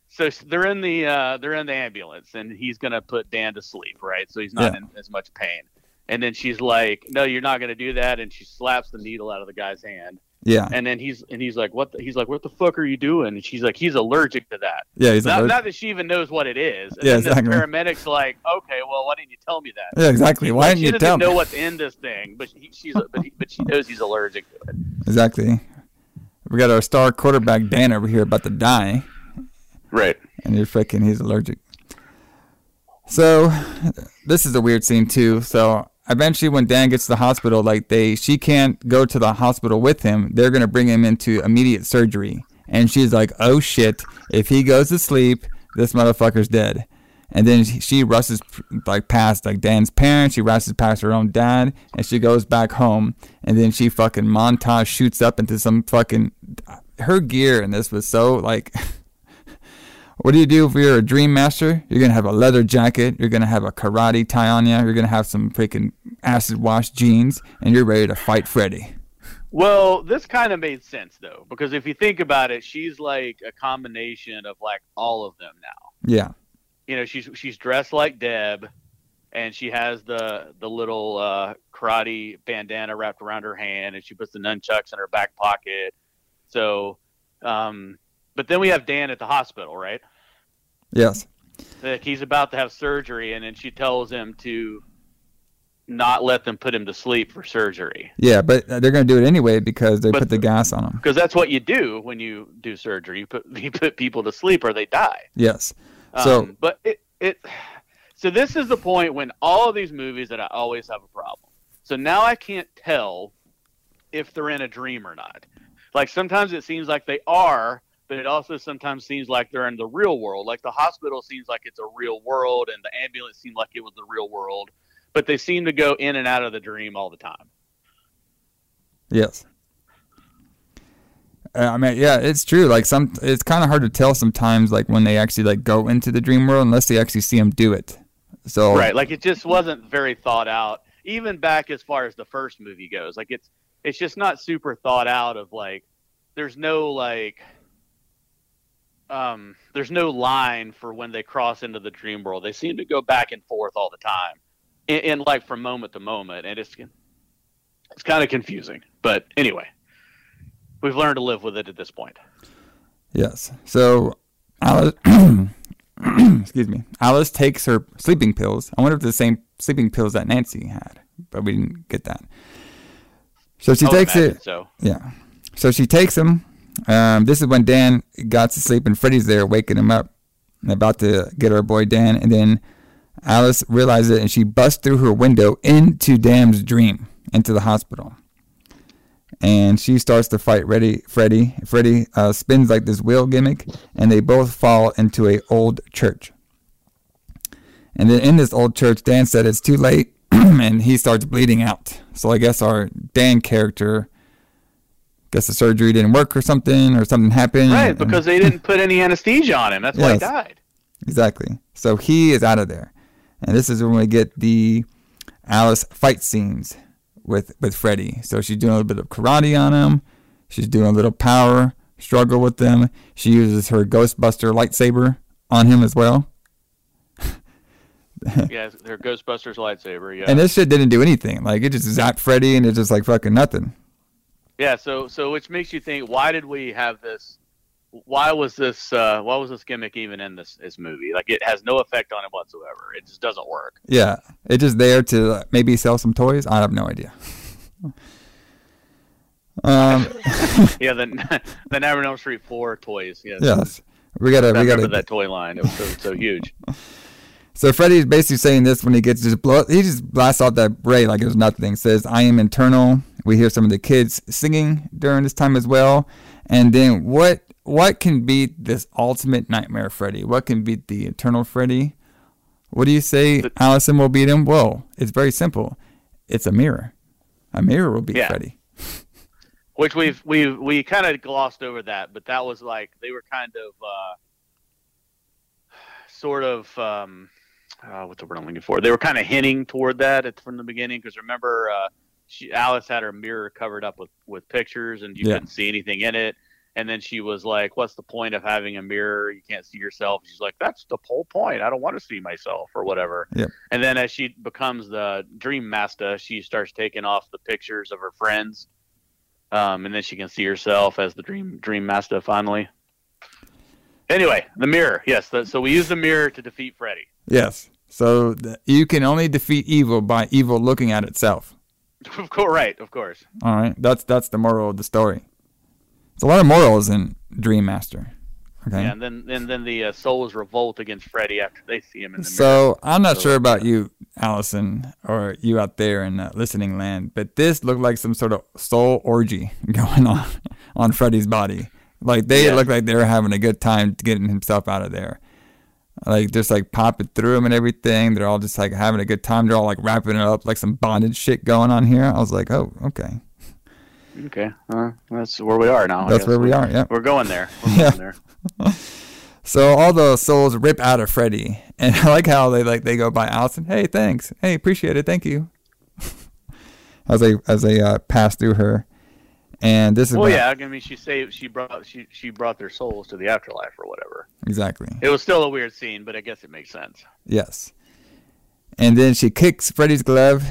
Speaker 8: so they're in the uh, they're in the ambulance, and he's gonna put Dan to sleep, right? So he's not
Speaker 7: Yeah.
Speaker 8: in as much pain. And then she's like, "No, you're not gonna do that," and she slaps the needle out of the guy's hand.
Speaker 7: Yeah,
Speaker 8: And then he's and he's like, "What?" The, he's like, "What the fuck are you doing?" And she's like, "He's allergic to that."
Speaker 7: yeah, he's
Speaker 8: Not,
Speaker 7: allergic-
Speaker 8: not that she even knows what it is. And
Speaker 7: Yeah,
Speaker 8: then the
Speaker 7: exactly.
Speaker 8: paramedic's like, "Okay, well, why didn't you tell me that?"
Speaker 7: yeah, exactly. Why
Speaker 8: Like,
Speaker 7: didn't you tell me?
Speaker 8: she doesn't know what's in this thing, but he, she's but, he, but she knows he's allergic to it.
Speaker 7: Exactly. We got our star quarterback Dan over here about to die.
Speaker 8: Right.
Speaker 7: and you're freaking he's allergic. So this is a weird scene too. So eventually when Dan gets to the hospital, like they she can't go to the hospital with him. They're gonna bring him into immediate surgery. And she's like, Oh shit, if he goes to sleep, this motherfucker's dead. And then she- she rushes like past like Dan's parents, she rushes past her own dad, and she goes back home. And then she fucking montage shoots up into some fucking her gear in this was so like <laughs> What do you do if you're a dream master? You're gonna have a leather jacket. You're gonna have a karate tie on you. You're gonna have some freaking acid wash jeans, and you're ready to fight Freddy.
Speaker 8: Well, this kind of made sense though, because if you think about it, she's like a combination of like all of them now.
Speaker 7: Yeah,
Speaker 8: You know, she's she's dressed like Deb, and she has the the little uh, karate bandana wrapped around her hand, and she puts the nunchucks in her back pocket. So, um, but then we have Dan at the hospital, right?
Speaker 7: Yes,
Speaker 8: Like he's about to have surgery, and then she tells him to not let them put him to sleep for surgery.
Speaker 7: yeah. But they're gonna do it anyway because they
Speaker 8: But-
Speaker 7: put the gas on him.
Speaker 8: because that's what you do when you do surgery. You put <laughs> you put people to sleep or they die.
Speaker 7: Yes. So
Speaker 8: Um, but it it so this is the point when all of these movies that I always have a problem. So now I can't tell if they're in a dream or not. Like sometimes it seems like they are, but it also sometimes seems like they're in the real world. Like the hospital seems like it's a real world, and the ambulance seemed like it was the real world. But they seem to go in and out of the dream all the time.
Speaker 7: yes. Uh, I mean, yeah, it's true. Like some, it's kind of hard to tell sometimes, like when they actually like go into the dream world, unless they actually see them do it. So
Speaker 8: right like it just wasn't very thought out even back as far as the first movie goes like it's it's just not super thought out of like there's no like um there's no line for when they cross into the dream world. They seem to go back and forth all the time, and, in like from moment to moment, and it's it's kind of confusing. But anyway, we've learned to live with it at this point.
Speaker 7: Yes. So Alice, <clears throat> excuse me, Alice takes her sleeping pills. I wonder if the same sleeping pills that Nancy had, but we didn't get that. So she
Speaker 8: I
Speaker 7: takes it.
Speaker 8: So
Speaker 7: Yeah. So she takes him. Um, this is when Dan got to sleep and Freddy's there waking him up about to get our boy Dan. And then Alice realizes it and she busts through her window into Dan's dream, into the hospital. And she starts to fight Reddy, Freddy. Freddy uh, spins like this wheel gimmick and they both fall into a old church. And then in this old church, Dan said it's too late <clears throat> and he starts bleeding out. So I guess our Dan character guess the surgery didn't work or something or something happened.
Speaker 8: right
Speaker 7: and-
Speaker 8: because they didn't <laughs> put any anesthesia on him. That's why he died.
Speaker 7: Exactly. So he is out of there. And this is when we get the Alice fight scenes with with Freddy. So she's doing a little bit of karate on him. She's doing a little power struggle with them. She uses her Ghostbuster lightsaber on him as well. <laughs>
Speaker 8: yeah, their Ghostbusters lightsaber. Yeah.
Speaker 7: And this shit didn't do anything. Like it just zapped Freddy and it's just like fucking nothing.
Speaker 8: Yeah, so so which makes you think why did we have this why was this uh why was this gimmick even in this this movie? Like it has no effect on it whatsoever. It just doesn't work.
Speaker 7: Yeah. It's just there to uh, maybe sell some toys. I have no idea. <laughs> um <laughs>
Speaker 8: Yeah, the <laughs> the Never Elm Street 4 toys. Yes.
Speaker 7: yes. We gotta
Speaker 8: I
Speaker 7: we gotta
Speaker 8: that toy line. It was so, so huge.
Speaker 7: So Freddy's basically saying this when he gets just blow. He just blasts off that ray like it was nothing. Says, "I am internal." We hear some of the kids singing during this time as well. And then what? What can beat this ultimate nightmare Freddy? What can beat the eternal Freddy? What do you say? Allison will beat him. Well, it's very simple. It's a mirror. A mirror will beat
Speaker 8: Yeah.
Speaker 7: Freddy. <laughs>
Speaker 8: Which we've we we kind of glossed over that, but that was like they were kind of uh sort of um uh, what's the word I'm looking for? They were kind of hinting toward that at, from the beginning because remember uh she Alice had her mirror covered up with with pictures and you
Speaker 7: Yeah.
Speaker 8: couldn't see anything in it. And then she was like, "What's the point of having a mirror? You can't see yourself." She's like, "That's the whole point. I don't want to see myself or whatever."
Speaker 7: Yep.
Speaker 8: And then as she becomes the Dream Master, she starts taking off the pictures of her friends, um, and then she can see herself as the Dream Dream Master finally. Anyway, the mirror. Yes. The, so we use the mirror to defeat Freddy.
Speaker 7: Yes. So the, you can only defeat evil by evil looking at itself. <laughs>
Speaker 8: Of course, right. Of course.
Speaker 7: All right, that's that's the moral of the story. There's a lot of morals in Dream Master. Okay.
Speaker 8: Yeah, and then and then the uh, souls revolt against Freddy after they see him in the mirror.
Speaker 7: So I'm not
Speaker 8: So,
Speaker 7: sure about you, Allison, or you out there in uh, listening land, but this looked like some sort of soul orgy <laughs> going on on Freddy's body. Like they
Speaker 8: Yeah.
Speaker 7: look like they were having a good time getting himself out of there. Like just like popping through him and everything. They're all just like having a good time. They're all like wrapping it up like some bondage shit going on here. I was like, oh, okay.
Speaker 8: Okay, uh, that's where we are now. I
Speaker 7: That's
Speaker 8: guess.
Speaker 7: where we are, yeah.
Speaker 8: we're going there. We're
Speaker 7: Yeah.
Speaker 8: going there. <laughs>
Speaker 7: So all the souls rip out of Freddy, <laughs> and I like how they like they go by Allison. Hey, thanks. Hey, appreciate it. Thank you. <laughs> as they as they uh, pass through her, and this is
Speaker 8: Well, yeah. I mean, she saved. She brought. She she brought their souls to the afterlife or whatever.
Speaker 7: exactly
Speaker 8: It was still a weird scene, but I guess it makes sense.
Speaker 7: yes. And then she kicks Freddy's glove,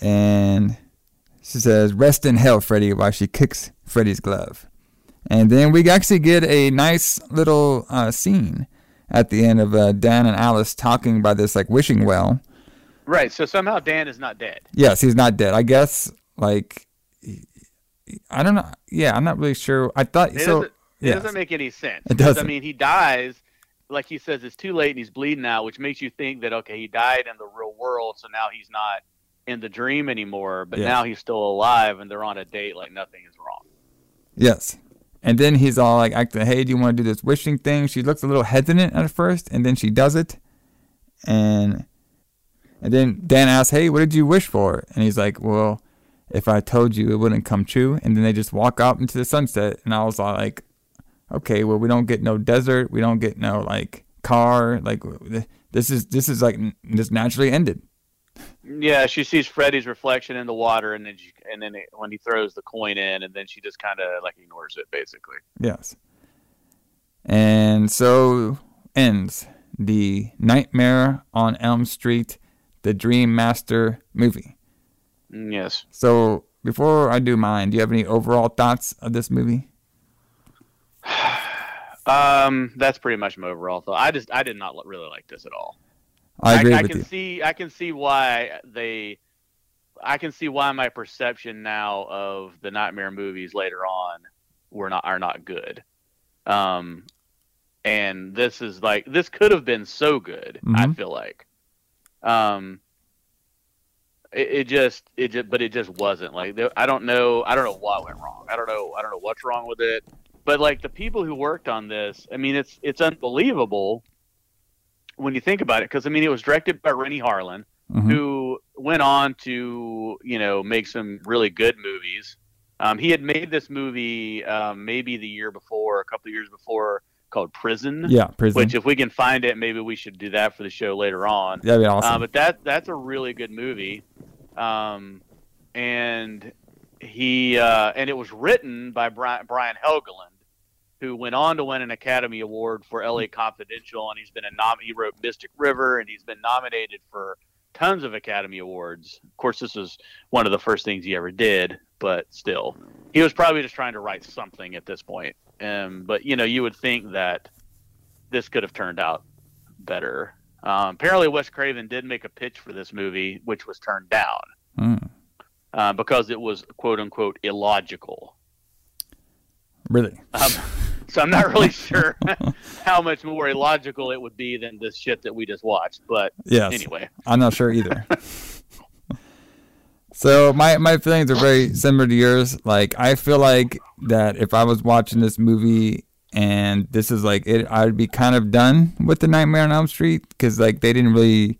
Speaker 7: and she says, "Rest in hell, Freddy," while she kicks Freddy's glove. And then we actually get a nice little uh, scene at the end of uh, Dan and Alice talking by this like wishing well.
Speaker 8: Right. So somehow Dan is not dead.
Speaker 7: Yes, he's not dead. I guess like I don't know. Yeah, I'm not really sure. I thought
Speaker 8: It
Speaker 7: so.
Speaker 8: doesn't. It
Speaker 7: yes.
Speaker 8: doesn't make any sense.
Speaker 7: It doesn't.
Speaker 8: I mean, he dies. Like he says, it's too late and he's bleeding out, which makes you think that okay, he died in the real world, so now he's not in the dream anymore. But
Speaker 7: Yeah.
Speaker 8: now he's still alive, and they're on a date like nothing is wrong.
Speaker 7: Yes. And then he's all like acting, hey, do you want to do this wishing thing? She looks a little hesitant at first, and then she does it. And and then Dan asks, hey, what did you wish for? And he's like, well, if I told you, it wouldn't come true. And then they just walk out into the sunset. And I was all like, okay, well, we don't get no desert. We don't get no like car. Like this is this is like just naturally ended.
Speaker 8: Yeah, she sees Freddy's reflection in the water, and then she, and then it, when he throws the coin in, and then she just kind of like ignores it, basically.
Speaker 7: Yes. And so ends the Nightmare on Elm Street, the Dream Master movie.
Speaker 8: Mm, Yes.
Speaker 7: So before I do mine, do you have any overall thoughts of this movie? <sighs>
Speaker 8: Um, that's pretty much my overall thought. I just I did not really like this at all.
Speaker 7: I agree
Speaker 8: I,
Speaker 7: with
Speaker 8: can
Speaker 7: you.
Speaker 8: see I can see why they I can see why my perception now of the nightmare movies later on were not are not good. Um and this is like this could have been so good, I
Speaker 7: Mhm.
Speaker 8: feel like. Um it, it just it just but it just wasn't like I don't know I don't know what went wrong. I don't know I don't know what's wrong with it. But like the people who worked on this, I mean it's it's unbelievable when you think about it because I mean it was directed by Renny Harlin
Speaker 7: Mhm.
Speaker 8: who went on to you know make some really good movies. Um, he had made this movie um, maybe the year before, a couple of years before, called Prison.
Speaker 7: Yeah, Prison.
Speaker 8: Which, if we can find it, maybe we should do that for the show later on.
Speaker 7: That'd be awesome.
Speaker 8: Uh, but that that's a really good movie, um, and he uh, and it was written by Brian, Brian Helgeland, who went on to win an Academy Award for L.A. Confidential, and he's been a nom- he wrote Mystic River, and he's been nominated for tons of Academy Awards. Of course, this was one of the first things he ever did, but still, he was probably just trying to write something at this point. Um, but you know, you would think that this could have turned out better. Um, apparently, Wes Craven did make a pitch for this movie, which was turned down
Speaker 7: Mm,
Speaker 8: uh, because it was quote unquote illogical.
Speaker 7: really?
Speaker 8: Um, so I'm not really <laughs> sure how much more illogical it would be than this shit that we just watched. But
Speaker 7: Yes.
Speaker 8: anyway,
Speaker 7: I'm not sure either. <laughs> so my my feelings are very similar to yours. Like I feel like that if I was watching this movie and this is like it, I'd be kind of done with the Nightmare on Elm Street because like they didn't really.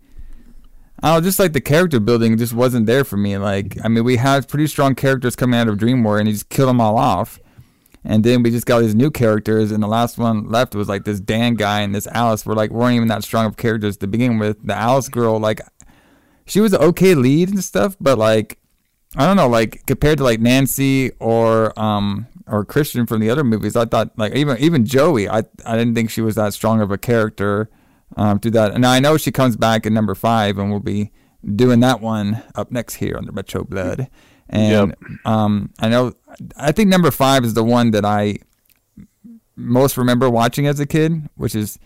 Speaker 7: I don't know, just like the character building just wasn't there for me. Like, I mean, we had pretty strong characters coming out of Dream War, and he just killed them all off. And then we just got these new characters, and the last one left was like this Dan guy and this Alice. Were like weren't even that strong of characters to begin with. The Alice girl, like, she was an okay lead and stuff, but like, I don't know, like compared to like Nancy or um or Kristen from the other movies, I thought like even even Joey, I I didn't think she was that strong of a character. Um, through that, and I know she comes back in number five, and we'll be doing that one up next here on the Retro Blood. And um, I know, I think number five is the one that I most remember watching as a kid, which is,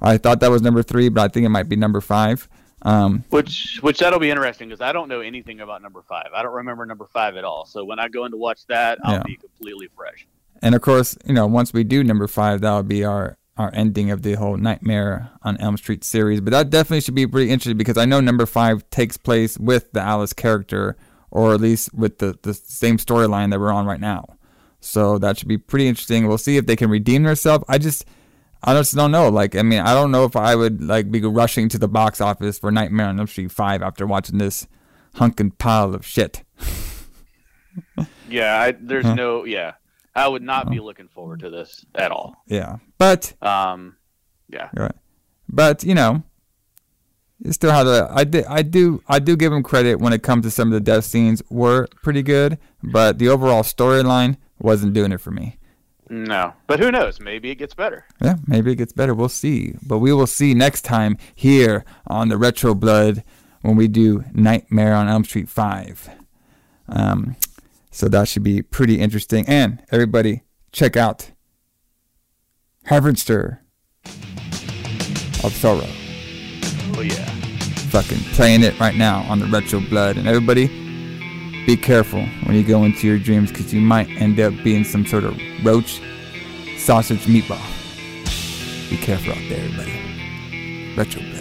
Speaker 7: I thought that was number three, but I think it might be number five. Um,
Speaker 8: which which that'll be interesting because I don't know anything about number five. I don't remember number five at all. So when I go in to watch that, I'll
Speaker 7: Yeah.
Speaker 8: be completely fresh.
Speaker 7: and of course, you know, once we do number five, that'll be our our ending of the whole Nightmare on Elm Street series. But that definitely should be pretty interesting because I know number five takes place with the Alice character, or at least with the the same storyline that we're on right now. So that should be pretty interesting. We'll see if they can redeem themselves. I just I just don't know. Like, I mean, I don't know if I would like be rushing to the box office for Nightmare on Elm Street Five after watching this hunkin' pile of shit.
Speaker 8: Yeah, I, there's
Speaker 7: Huh.
Speaker 8: no yeah. I would not be looking forward to this at all.
Speaker 7: Yeah, but
Speaker 8: Um, yeah.
Speaker 7: Right. But you know, still had a. I did. I do. I do give him credit when it comes to some of the death scenes were pretty good, but the overall storyline wasn't doing it for me.
Speaker 8: No, but who knows? Maybe it gets better.
Speaker 7: Yeah, maybe it gets better. We'll see. But we will see next time here on the Retro Blood when we do Nightmare on Elm Street 5. Um, so that should be pretty interesting. And everybody, check out Harvester of Sorrow.
Speaker 8: Oh yeah.
Speaker 7: Fucking playing it right now on the Retro Blood. And everybody, be careful when you go into your dreams because you might end up being some sort of roach sausage meatball. Be careful out there, everybody. Retro.